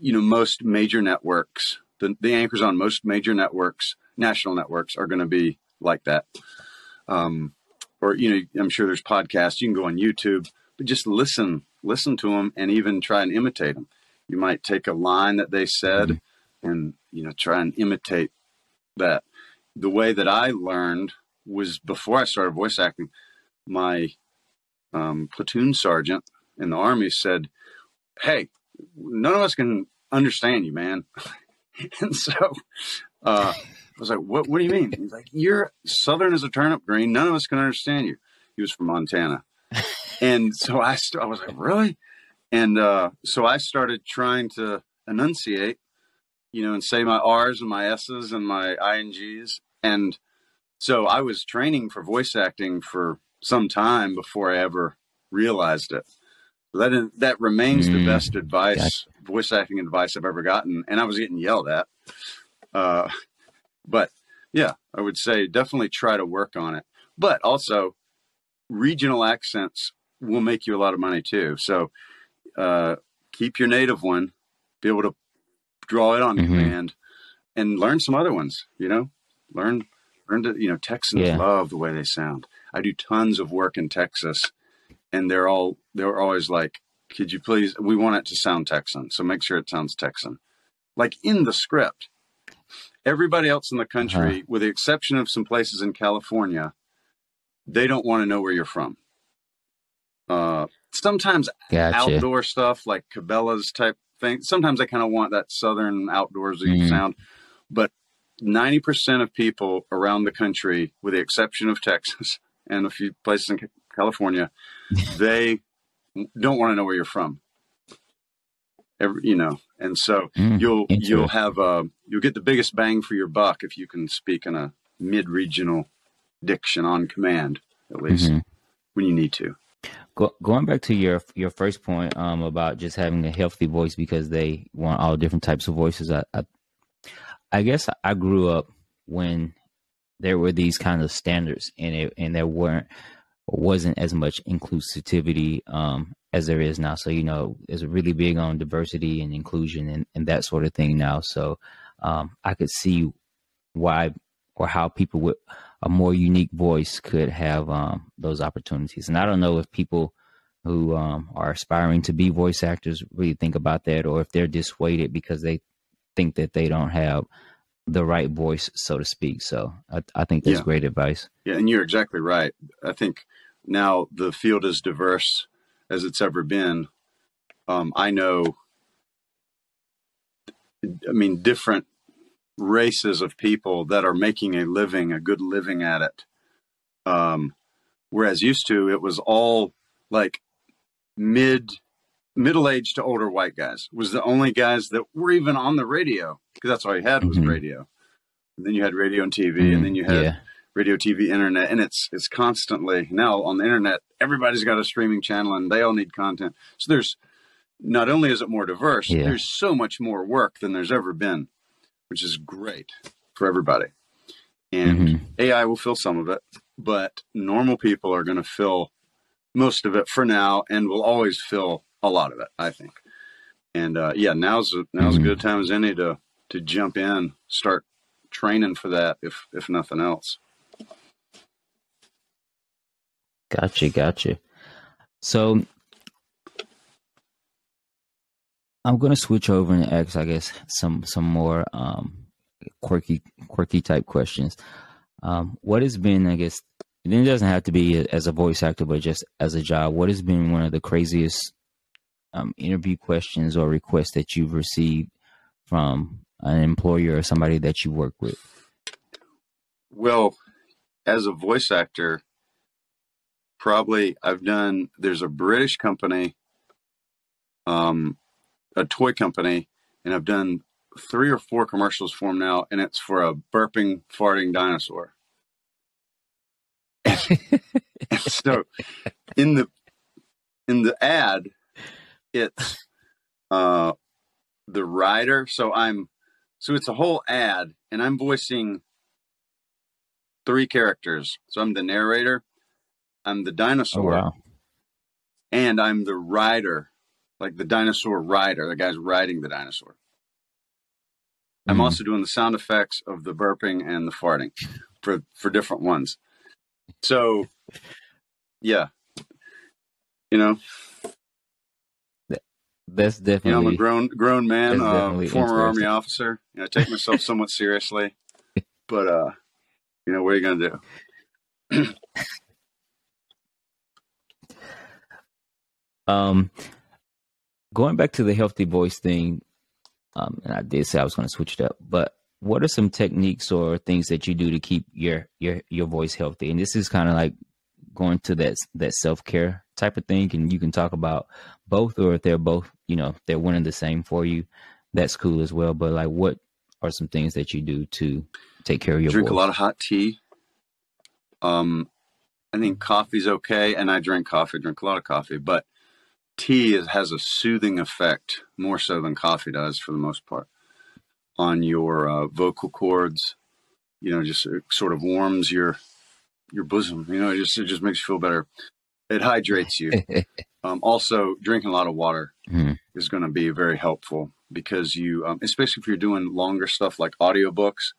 you know most major networks. The, the anchors on most major networks, national networks, are going to be like that. Um, or you know, I'm sure there's podcasts. You can go on YouTube, but just listen, listen to them, and even try and imitate them. You might take a line that they said, mm-hmm. And you know, try and imitate that. The way that I learned was before I started voice acting. My um, platoon sergeant in the army said, "Hey, none of us can understand you, man." and so uh, I was like, "What? What do you mean?" He's like, "You're Southern as a turnip green. None of us can understand you." He was from Montana, and so I, st- I was like, "Really?" And uh, so I started trying to enunciate, you know, and say my R's and my S's and my INGs, and so I was training for voice acting for some time before I ever realized it. That that remains mm, the best advice, gotcha. voice acting advice I've ever gotten, and I was getting yelled at. Uh, but yeah, I would say definitely try to work on it. But also, regional accents will make you a lot of money too. So uh, keep your native one, be able to draw it on mm-hmm. command, and learn some other ones. You know, learn learn to you know Texans yeah. love the way they sound. I do tons of work in Texas, and they're all they're always like, "Could you please? We want it to sound Texan, so make sure it sounds Texan." Like in the script, everybody else in the country, uh-huh. with the exception of some places in California, they don't want to know where you're from. Uh, sometimes gotcha. outdoor stuff like Cabela's type thing. Sometimes I kind of want that southern outdoorsy mm. sound, but 90% of people around the country, with the exception of Texas and a few places in California, they don't want to know where you're from. Every, you know, and so mm, you'll you'll have uh, you'll get the biggest bang for your buck if you can speak in a mid-regional diction on command, at least mm-hmm. when you need to. Go, going back to your your first point um, about just having a healthy voice because they want all different types of voices. I, I I guess I grew up when there were these kind of standards and it, and there weren't wasn't as much inclusivity um, as there is now. So you know, it's really big on diversity and inclusion and, and that sort of thing now. So um, I could see why or how people with a more unique voice could have um, those opportunities. And I don't know if people who um, are aspiring to be voice actors really think about that, or if they're dissuaded because they think that they don't have the right voice, so to speak. So I, I think that's yeah. great advice. Yeah, and you're exactly right. I think now the field is diverse as it's ever been. Um, I know, I mean, different races of people that are making a living, a good living at it. Um, whereas used to, it was all like mid middle-aged to older white guys was the only guys that were even on the radio because that's all you had was mm-hmm. radio and then you had radio and tv mm-hmm. and then you had yeah. radio tv internet and it's it's constantly now on the internet everybody's got a streaming channel and they all need content so there's not only is it more diverse yeah. there's so much more work than there's ever been which is great for everybody and mm-hmm. ai will fill some of it but normal people are going to fill most of it for now and will always fill a lot of it, I think. And uh, yeah, now's a, now's mm-hmm. a good time as any to to jump in, start training for that, if if nothing else. Gotcha, gotcha. So I'm gonna switch over and ask, I guess, some some more um, quirky quirky type questions. Um, what has been, I guess, it doesn't have to be as a voice actor, but just as a job. What has been one of the craziest um, interview questions or requests that you've received from an employer or somebody that you work with? Well, as a voice actor, probably I've done, there's a British company, um, a toy company, and I've done three or four commercials for them now, and it's for a burping, farting dinosaur. so in the in the ad it's uh, the rider. So I'm so it's a whole ad, and I'm voicing three characters. So I'm the narrator, I'm the dinosaur, oh, wow. and I'm the rider, like the dinosaur rider, the guy's riding the dinosaur. I'm Mhm. also doing the sound effects of the burping and the farting for for different ones. So, yeah, you know, That's definitely. you know, I'm a grown grown man, uh, former army officer. You know, I take myself somewhat seriously, but uh, you know, what are you gonna do? Um, going back to the healthy voice thing, um, and I did say I was going to switch it up, but what are some techniques or things that you do to keep your your your voice healthy? And this is kind of like going to that that self care type of thing, and you can talk about both, or if they're both, you know, they're one and the same for you, that's cool as well. But like, what are some things that you do to take care of your drink voice? a lot of hot tea. Um, I think coffee's okay, and I drink coffee. Drink a lot of coffee, but tea is, has a soothing effect more so than coffee does for the most part on your uh, vocal cords. You know, just it sort of warms your your bosom. You know, it just it just makes you feel better. It hydrates you. um, also, drinking a lot of water Mhm. is going to be very helpful because you, um, especially if you're doing longer stuff like audiobooks,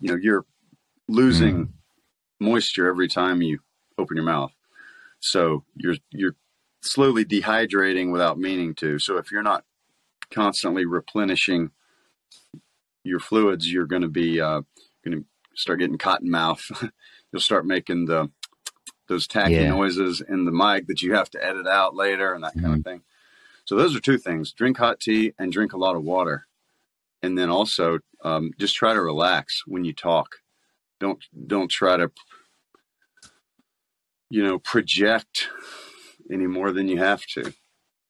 you know, you're losing moisture every time you open your mouth. So you're you're slowly dehydrating without meaning to. So if you're not constantly replenishing your fluids, you're going to be uh, going to start getting cotton mouth. You'll start making the those tacky Yeah. noises in the mic that you have to edit out later and that kind of thing. So those are two things: drink hot tea and drink a lot of water. And then also um, just try to relax when you talk. Don't don't try to you know project any more than you have to.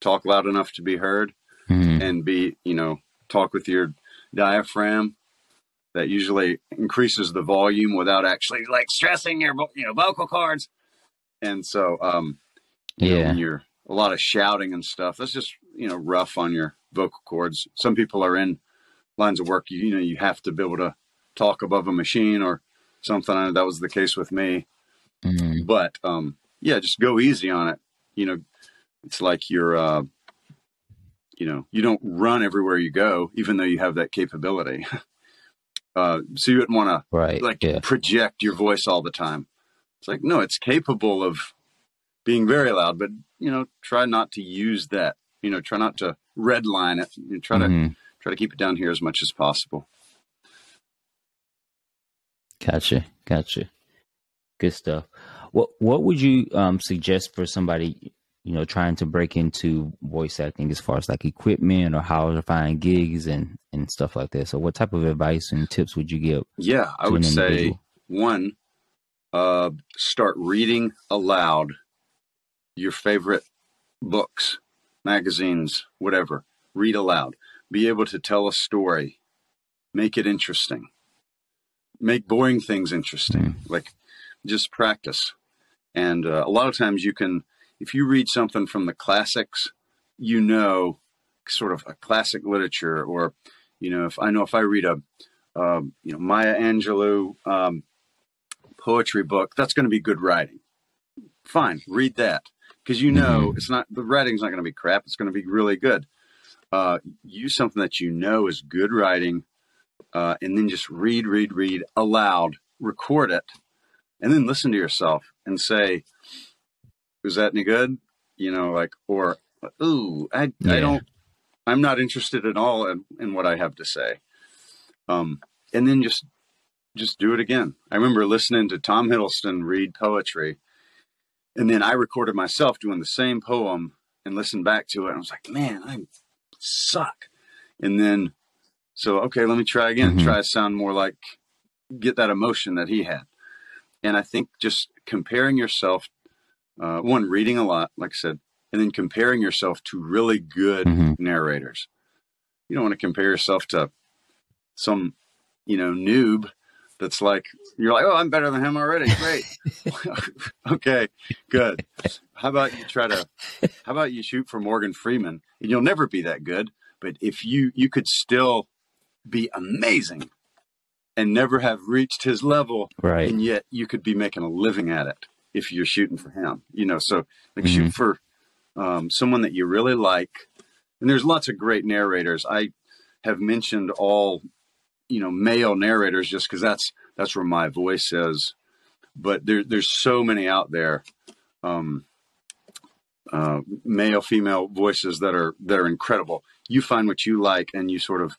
Talk loud enough to be heard Mhm. and be you know talk with your diaphragm that usually increases the volume without actually like stressing your you know vocal cords and so um you know, Yeah. when you're a lot of shouting and stuff that's just you know rough on your vocal cords some people are in lines of work you, you know you have to be able to talk above a machine or something that was the case with me Mhm. but um yeah just go easy on it you know it's like you're uh you know you don't run everywhere you go even though you have that capability uh so you wouldn't want to Right. like yeah. project your voice all the time it's like no it's capable of being very loud but you know try not to use that you know try not to redline it you try to Mhm. try to keep it down here as much as possible Gotcha, gotcha. Good stuff. What What would you um, suggest for somebody, you know, trying to break into voice acting, as far as like equipment or how to find gigs and and stuff like that? So, what type of advice and tips would you give? yeah i would say one uh start reading aloud your favorite books magazines whatever. Read aloud. Be able to tell a story. Make it interesting. Make boring things interesting. Like just practice and uh, a lot of times you can if you read something from the classics you know sort of a classic literature or you know if i know if i read a um, you know maya angelou um, poetry book that's going to be good writing. Fine read that. Because you know it's not the writing's not going to be crap it's going to be really good. Uh, use something that you know is good writing uh, and then just read read read aloud record it and then listen to yourself and say was that any good? You know like or ooh i, I don't i'm not interested at all in, in what i have to say. Um, and then just just do it again. I remember listening to tom hiddleston read poetry and then i recorded myself doing the same poem and listened back to it and i was like man i suck. And then so okay let me try again. Mhm. try to sound more like get that emotion that he had and i think just comparing yourself uh, one reading a lot like i said and then comparing yourself to really good Mhm. narrators. You don't want to compare yourself to some you know noob that's like you're like oh i'm better than him already. Great. Okay good. How about you try to how about you shoot for morgan freeman? And you'll never be that good but if you you could still be amazing and never have reached his level Right. and yet you could be making a living at it if you're shooting for him you know so like Mhm. shoot for um, someone that you really like. And there's lots of great narrators. I have mentioned all, you know, male narrators just because that's that's where my voice is. But there, there's so many out there, um, uh, male, female voices that are that are incredible. You find what you like, and you sort of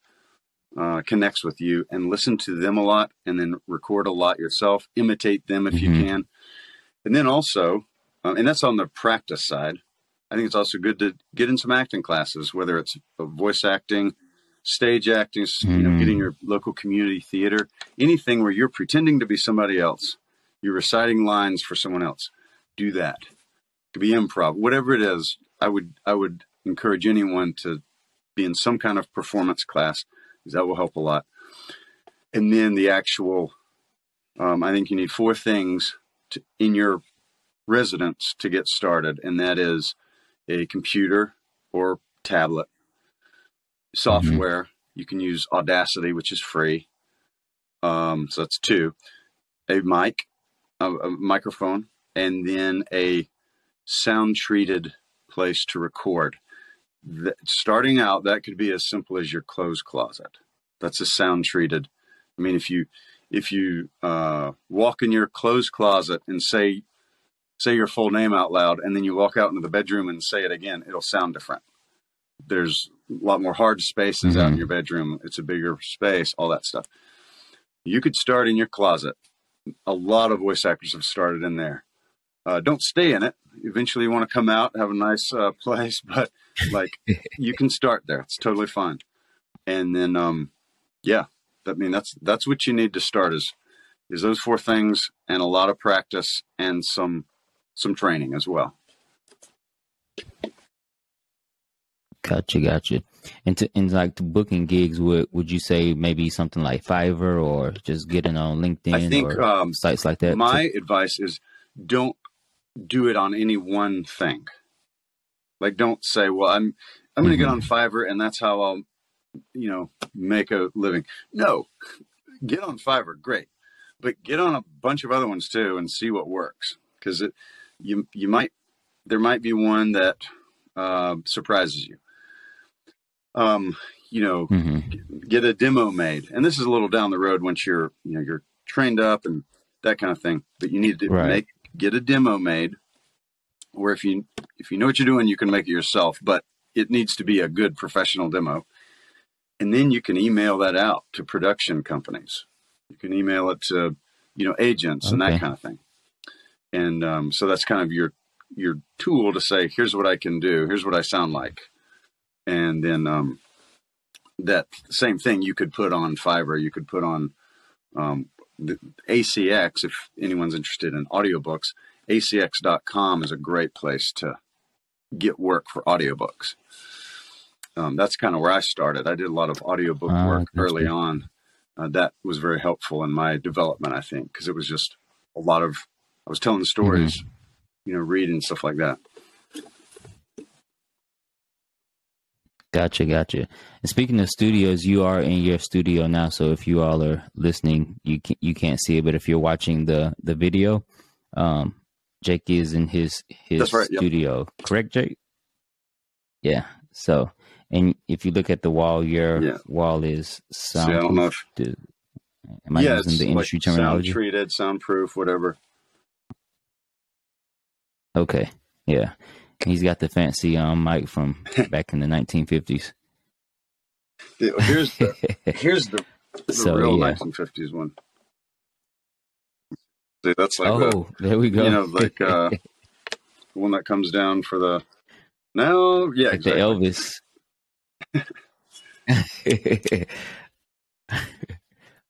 uh, connects with you, and listen to them a lot, and then record a lot yourself. Imitate them if mm-hmm. you can, and then also, uh, and that's on the practice side. I think it's also good to get in some acting classes, whether it's voice acting, stage acting, mm. you know, getting mm. your local community theater, anything where you're pretending to be somebody else, you're reciting lines for someone else. Do that. It could be improv, whatever it is. I would I would encourage anyone to be in some kind of performance class because that will help a lot. And then the actual, um, I think you need four things to, in your residence to get started, and that is a computer or tablet, software. Mm-hmm. You can use Audacity, which is free. Um, so that's two. A mic, a, a microphone, and then a sound treated place to record. Starting out, that could be as simple as your clothes closet. That's a sound treated. I mean, if you if you uh, walk in your clothes closet and say say your full name out loud and then you walk out into the bedroom and say it again, it'll sound different. There's a lot more hard spaces mm-hmm. out in mm-hmm. your bedroom. It's a bigger space, all that stuff. You could start in your closet. A lot of voice actors have started in there. Uh, don't stay in it. Eventually, you want to come out, have a nice uh, place, but like you can start there. It's totally fine. And then, um, yeah, I mean that's that's what you need to start is is those four things and a lot of practice and some some training as well. Gotcha, gotcha. And to and like to booking gigs, would would you say maybe something like Fiverr or just getting on LinkedIn I think, or um, sites like that? My too? advice is don't do it on any one thing. Like don't say, "Well, I'm I'm going to mm-hmm. get on Fiverr and that's how I'll you know make a living." No, get on Fiverr, great, but get on a bunch of other ones too and see what works because it you you might there might be one that uh, surprises you. Um, you know, mm-hmm. get a demo made, and this is a little down the road once you're you know you're trained up and that kind of thing. But you need to right. make get a demo made, where if you if you know what you're doing, you can make it yourself. But it needs to be a good professional demo, and then you can email that out to production companies. You can email it to you know agents okay. and that kind of thing and um, so that's kind of your your tool to say here's what i can do here's what i sound like and then um, that same thing you could put on fiverr you could put on um, acx if anyone's interested in audiobooks acx.com is a great place to get work for audiobooks um, that's kind of where i started i did a lot of audiobook uh, work early good. on uh, that was very helpful in my development i think because it was just a lot of I was telling stories, mm-hmm. you know, reading stuff like that. Gotcha, gotcha. And speaking of studios, you are in your studio now. So if you all are listening, you can, you can't see it, but if you're watching the the video, um, Jake is in his his right, studio. Yep. Correct, Jake? Yeah. So, and if you look at the wall, your yeah. wall is soundproof. See, am I yeah, using the industry like terminology? Sound treated, soundproof, whatever. Okay. Yeah. He's got the fancy um mic from back in the 1950s. Here's the here's the, the so, real yeah. 1950s one. See, that's like oh, the, there we go. You know, like uh, the one that comes down for the no, yeah, like exactly. the Elvis.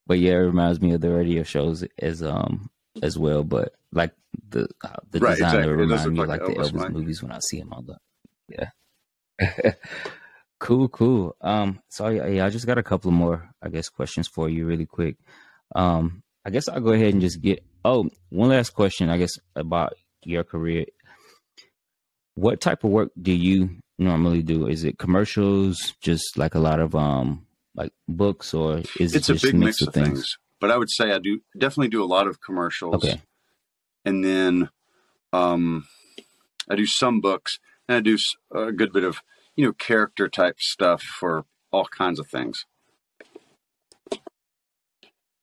but yeah, it reminds me of the radio shows as um as well. But like the uh, the right, designer exactly. remind me like, like the Elvis, movies when I see him on the yeah. cool, cool. Um, so yeah, I just got a couple more, I guess, questions for you, really quick. Um, I guess I'll go ahead and just get. Oh, one last question, I guess, about your career. What type of work do you normally do? Is it commercials, just like a lot of um, like books, or is it's it just a big mix, mix of things? things? But I would say I do definitely do a lot of commercials. Okay and then um, I do some books, and I do a good bit of you know character type stuff for all kinds of things.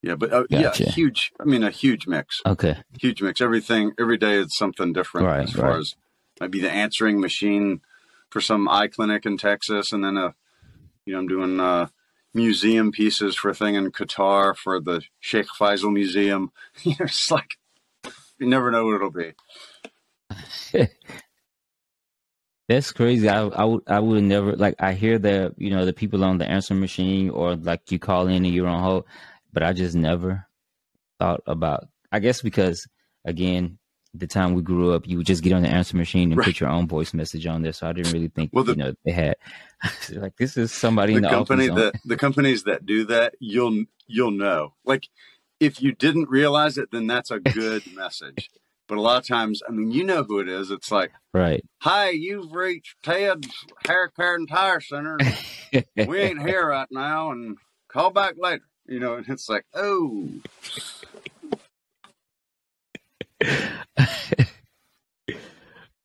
Yeah, but uh, gotcha. yeah, huge. I mean, a huge mix. Okay, huge mix. Everything every day is something different right, as far right. as might be the answering machine for some eye clinic in Texas, and then a you know I'm doing uh, museum pieces for a thing in Qatar for the Sheikh Faisal Museum. you know, it's like you never know what it'll be. That's crazy. I I would I would never like I hear that you know the people on the answer machine or like you call in and you're on hold, but I just never thought about. I guess because again, the time we grew up, you would just get on the answer machine and right. put your own voice message on there. So I didn't really think well, the, you know they had like this is somebody the in the company that the companies that do that you'll you'll know like if you didn't realize it, then that's a good message. But a lot of times, I mean, you know who it is. It's like, right. Hi, you've reached Ted's Hair Care and Tire Center. we ain't here right now, and call back later. You know, and it's like, oh.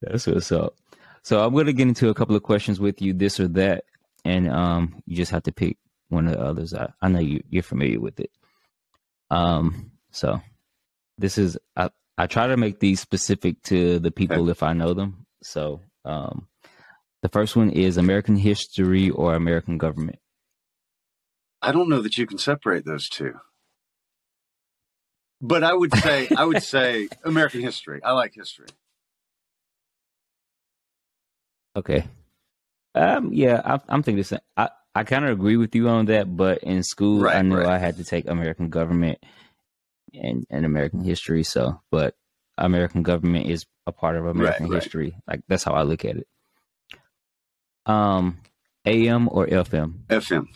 That's what's up. So I'm going to get into a couple of questions with you, this or that, and um, you just have to pick one of the others. I, I know you, you're familiar with it. Um, so this is I, I try to make these specific to the people if I know them. So um, the first one is American history or American government. I don't know that you can separate those two. But I would say I would say American history. I like history. Okay. Um. Yeah. I, am thinking the same. I I kind of agree with you on that, but in school, right, I knew right. I had to take American government and, and American history. So, but American government is a part of American right, history. Like that's how I look at it. Um, AM or FM? FM.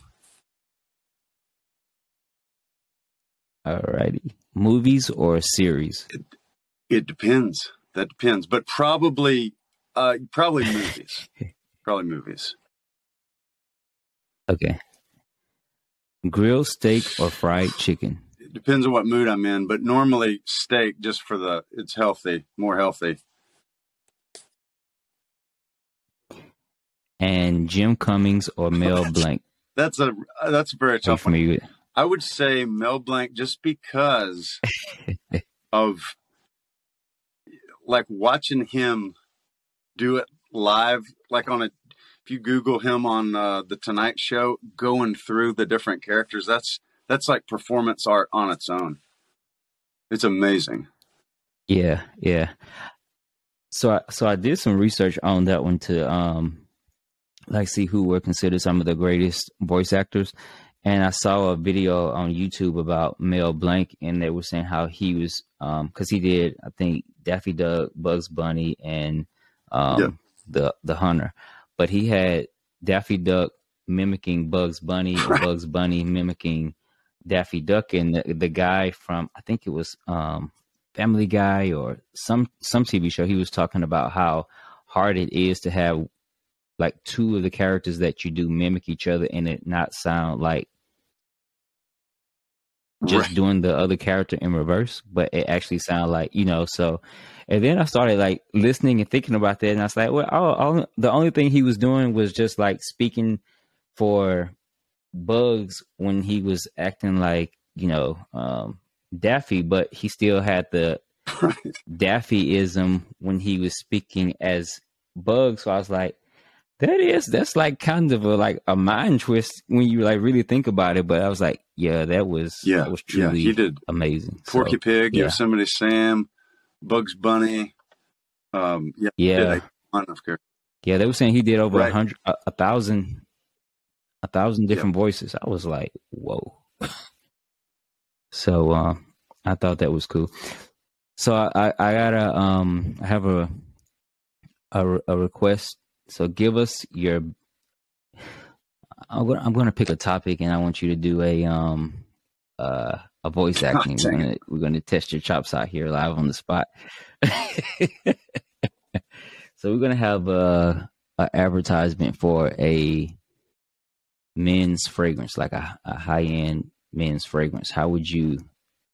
Alrighty. Movies or series? It, it depends. That depends, but probably, uh, probably movies. probably movies. Okay. Grilled steak or fried chicken? It depends on what mood I'm in, but normally steak just for the it's healthy, more healthy. And Jim Cummings or Mel Blanc? that's a that's a very tough one. I would say Mel Blanc just because of like watching him do it live, like on a if you Google him on uh, the Tonight Show, going through the different characters, that's that's like performance art on its own. It's amazing. Yeah, yeah. So, I, so I did some research on that one to um, like see who were considered some of the greatest voice actors, and I saw a video on YouTube about Mel Blanc, and they were saying how he was because um, he did I think Daffy Duck, Bugs Bunny, and um, yeah. the the Hunter but he had Daffy Duck mimicking Bugs Bunny, right. Bugs Bunny mimicking Daffy Duck, and the, the guy from I think it was um, Family Guy or some some TV show. He was talking about how hard it is to have like two of the characters that you do mimic each other and it not sound like just right. doing the other character in reverse, but it actually sounded like you know. So and then I started like listening and thinking about that, and I was like, well, all, all, the only thing he was doing was just like speaking for Bugs when he was acting like you know um, Daffy, but he still had the Daffyism when he was speaking as Bugs. So I was like, that is that's like kind of a like a mind twist when you like really think about it. But I was like, yeah, that was yeah, that was truly yeah, he did amazing. Porky so, Pig, yeah. Yosemite Sam, Bugs Bunny. Um, yeah, yeah. Yeah, they were saying he did over right. a hundred, a, a, thousand, a thousand different yep. voices. I was like, whoa. so uh, I thought that was cool. So I, I, I gotta um I have a, a a request. So give us your. I'm gonna I'm gonna pick a topic and I want you to do a um uh a voice acting. we're gonna we're gonna test your chops out here live on the spot. so we're gonna have a, a, advertisement for a men's fragrance, like a, a high end men's fragrance. How would you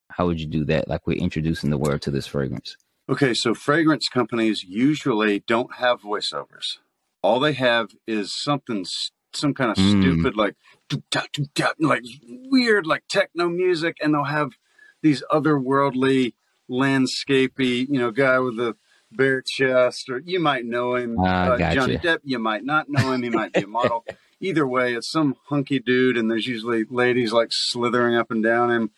how would you do that? Like we're introducing the word to this fragrance. Okay, so fragrance companies usually don't have voiceovers. All they have is something, some kind of Mm. stupid, like, like weird, like techno music, and they'll have these otherworldly, landscapey, you know, guy with a bare chest, or you might know him, Ah, uh, Johnny. Depp. You might not know him. He might be a model. Either way, it's some hunky dude, and there's usually ladies like slithering up and down him,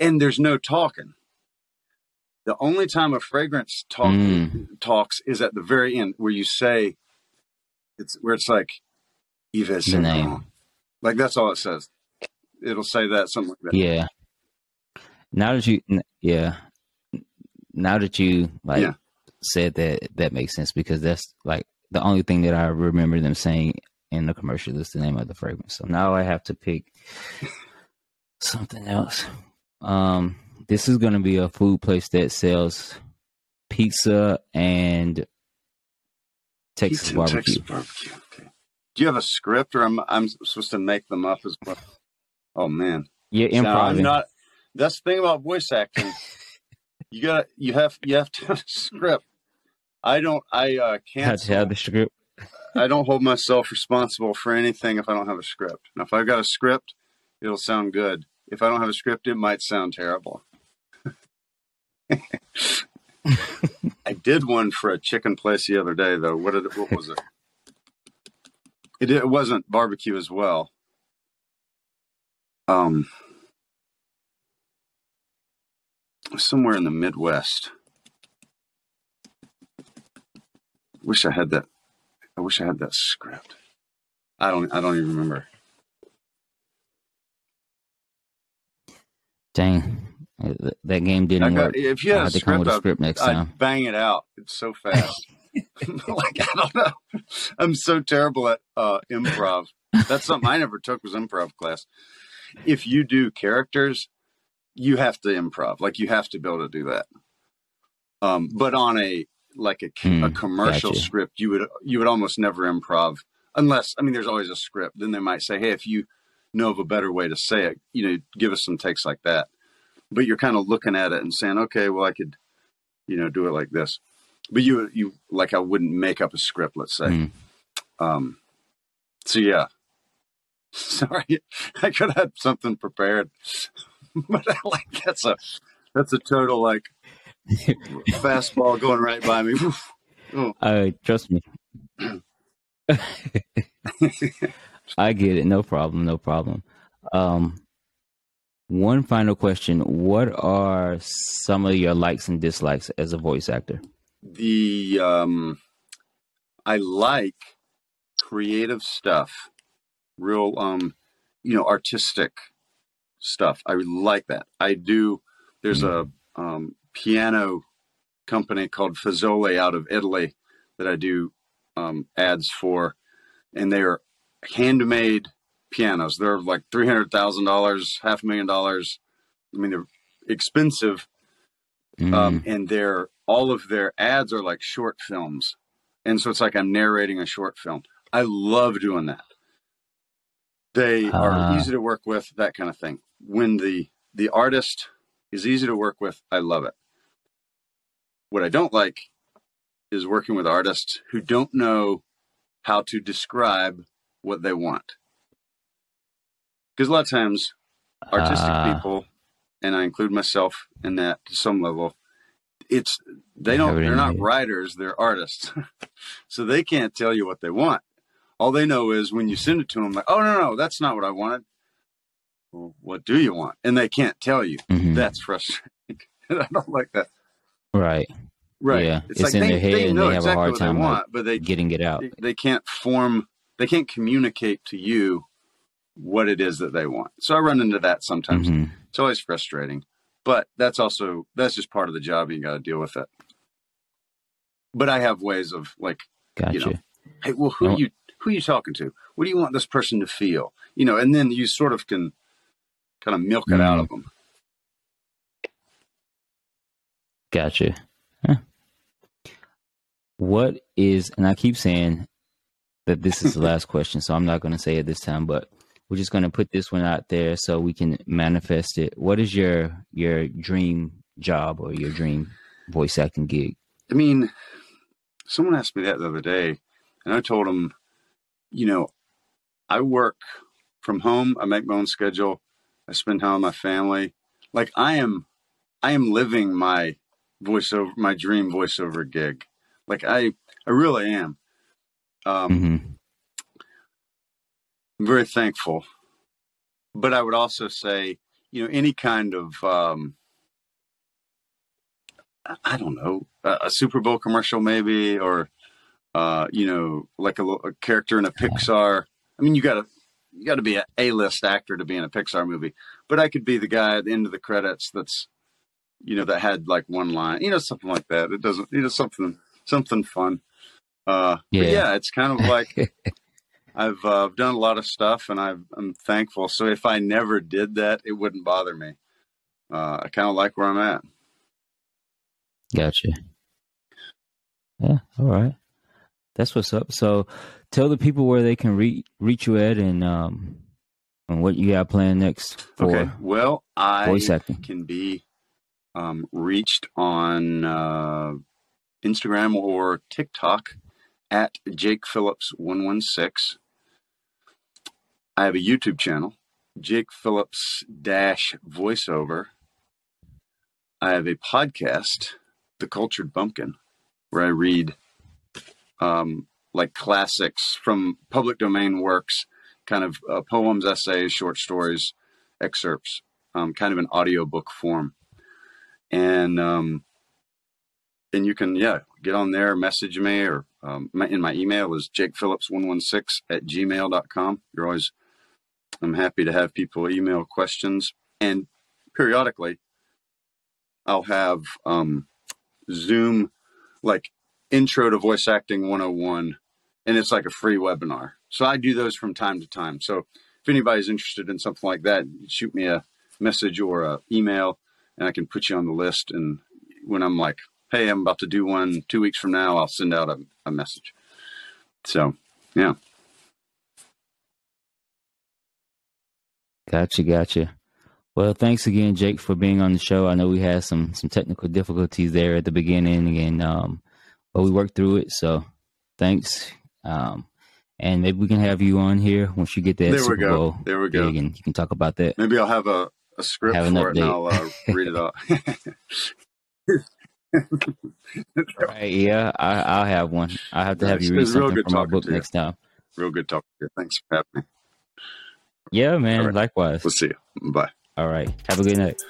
and there's no talking. The only time a fragrance talk Mm. talks is at the very end, where you say, "It's where it's like Yves The name. Like that's all it says. It'll say that something like that. Yeah. Now that you, yeah, now that you like Yeah. said that, that makes sense because that's like the only thing that I remember them saying in the commercial is the name of the fragrance. So now I have to pick something else. Um, this is going to be a food place that sells pizza and Texas Pizza barbecue. Texas barbecue. Okay. Do you have a script, or I'm I'm supposed to make them up as well? Oh man, Yeah, See, now, I'm improv. not. That's the thing about voice acting. you got you have you have to have a script. I don't. I uh, can't. to have the script. I don't hold myself responsible for anything if I don't have a script. Now, if I've got a script, it'll sound good. If I don't have a script, it might sound terrible. I did one for a chicken place the other day, though. What did it, what was it? It it wasn't barbecue as well. Um, somewhere in the Midwest. Wish I had that. I wish I had that script. I don't. I don't even remember. Dang, that game didn't got, work. if you I had a to come script, with a I'd, script next I'd time. bang it out. It's so fast. like I don't know. I'm so terrible at uh, improv. That's something I never took was improv class. If you do characters, you have to improv. Like you have to be able to do that. Um, but on a like a, a Mm, commercial gotcha. script, you would you would almost never improv unless I mean there's always a script. Then they might say, hey, if you know of a better way to say it, you know, give us some takes like that. But you're kind of looking at it and saying, okay, well, I could, you know, do it like this. But you you like I wouldn't make up a script, let's say. Mm. Um, so yeah. Sorry, I could have had something prepared, but I like that's a that's a total like fastball going right by me. Oh, Uh, trust me. I get it. No problem. No problem. Um, one final question: What are some of your likes and dislikes as a voice actor? the um, I like creative stuff, real um, you know, artistic stuff. I like that. I do. There's a um, piano company called Fazioli out of Italy that I do um, ads for, and they're handmade pianos. They're like three hundred thousand dollars, half a million dollars. I mean, they're expensive, Mm, um, and they're all of their ads are like short films, and so it's like I'm narrating a short film. I love doing that. They are Ah. easy to work with, that kind of thing. When the the artist is easy to work with, I love it. What I don't like is working with artists who don't know how to describe what they want. Because a lot of times artistic Ah. people, and I include myself in that to some level, it's they don't have it in they're not writers, they're artists. so they can't tell you what they want. All they know is when you send it to them, like, oh no, no, that's not what I wanted. Well, what do you want? And they can't tell you. mhm. That's frustrating. I don't like that. right. Right. Yeah, it's like in they, their head they and know they have a exactly hard what time, they like, want, but they Getting it out. they can't form they can't communicate to you what it is that they want so i run into that sometimes Mhm. it's always frustrating but that's also that's just part of the job you got to deal with it but i have ways of like Gotcha. you know, hey well who No. you who are you talking to what do you want this person to feel you know and then you sort of can kind of milk it out Mhm. of them Gotcha. Huh. What is, and I keep saying that this is the last question, so I'm not going to say it this time, but we're just going to put this one out there so we can manifest it. What is your your dream job or your dream voice acting gig? I mean, someone asked me that the other day, and I told them, you know, I work from home. I make my own schedule. I spend time with my family. Like I am, I am living my voiceover, my dream voiceover gig. Like I, I really am. Um, hmm I'm very thankful. But I would also say, you know, any kind of, um, I- don't know, a, a Super Bowl commercial maybe, or, uh, you know, like a, a character in a Pixar. I mean, you got to, you got to be a A-list actor to be in a Pixar movie. But I could be the guy at the end of the credits that's, you know, that had like one line, you know, something like that. It doesn't, you know, something, something fun. Uh, Yeah. but yeah, it's kind of like I've uh, done a lot of stuff, and I've, I'm thankful. So if I never did that, it wouldn't bother me. Uh, I kind of like where I'm at. Gotcha. Yeah. All right. That's what's up. So, tell the people where they can reach reach you at, and um, and what you got planned next for Okay. Well, I voice acting. can be um, reached on uh, Instagram or TikTok at Jake Phillips one one six. I have a YouTube channel, Jake Phillips dash voiceover. I have a podcast, The Cultured Bumpkin, where I read um, like classics from public domain works, kind of uh, poems, essays, short stories, excerpts, um, kind of an audiobook form. And um, and you can yeah get on there, message me, or um, my, in my email is jakephillips116 at gmail.com. You're always I'm happy to have people email questions, and periodically I'll have um, Zoom like intro to voice acting 101 and it's like a free webinar. So i do those from time to time. So if anybody's interested in something like that shoot me a message or a email and i can put you on the list. And when i'm like hey i'm about to do one two weeks from now i'll send out a, a message. So yeah Gotcha, gotcha. Well, thanks again, Jake, for being on the show. I know we had some some technical difficulties there at the beginning, and um, but we worked through it. So, thanks. Um, and maybe we can have you on here once you get that there we go Bowl there we go and you can talk about that. maybe i'll have a, a script Have for it and i'll uh, read it out Right? Yeah, I, I'll have one. I have to have you read something from talking book next time. real good talking to you thanks for having me Yeah, man. Right. Likewise. we'll see you bye All right. Have a good night.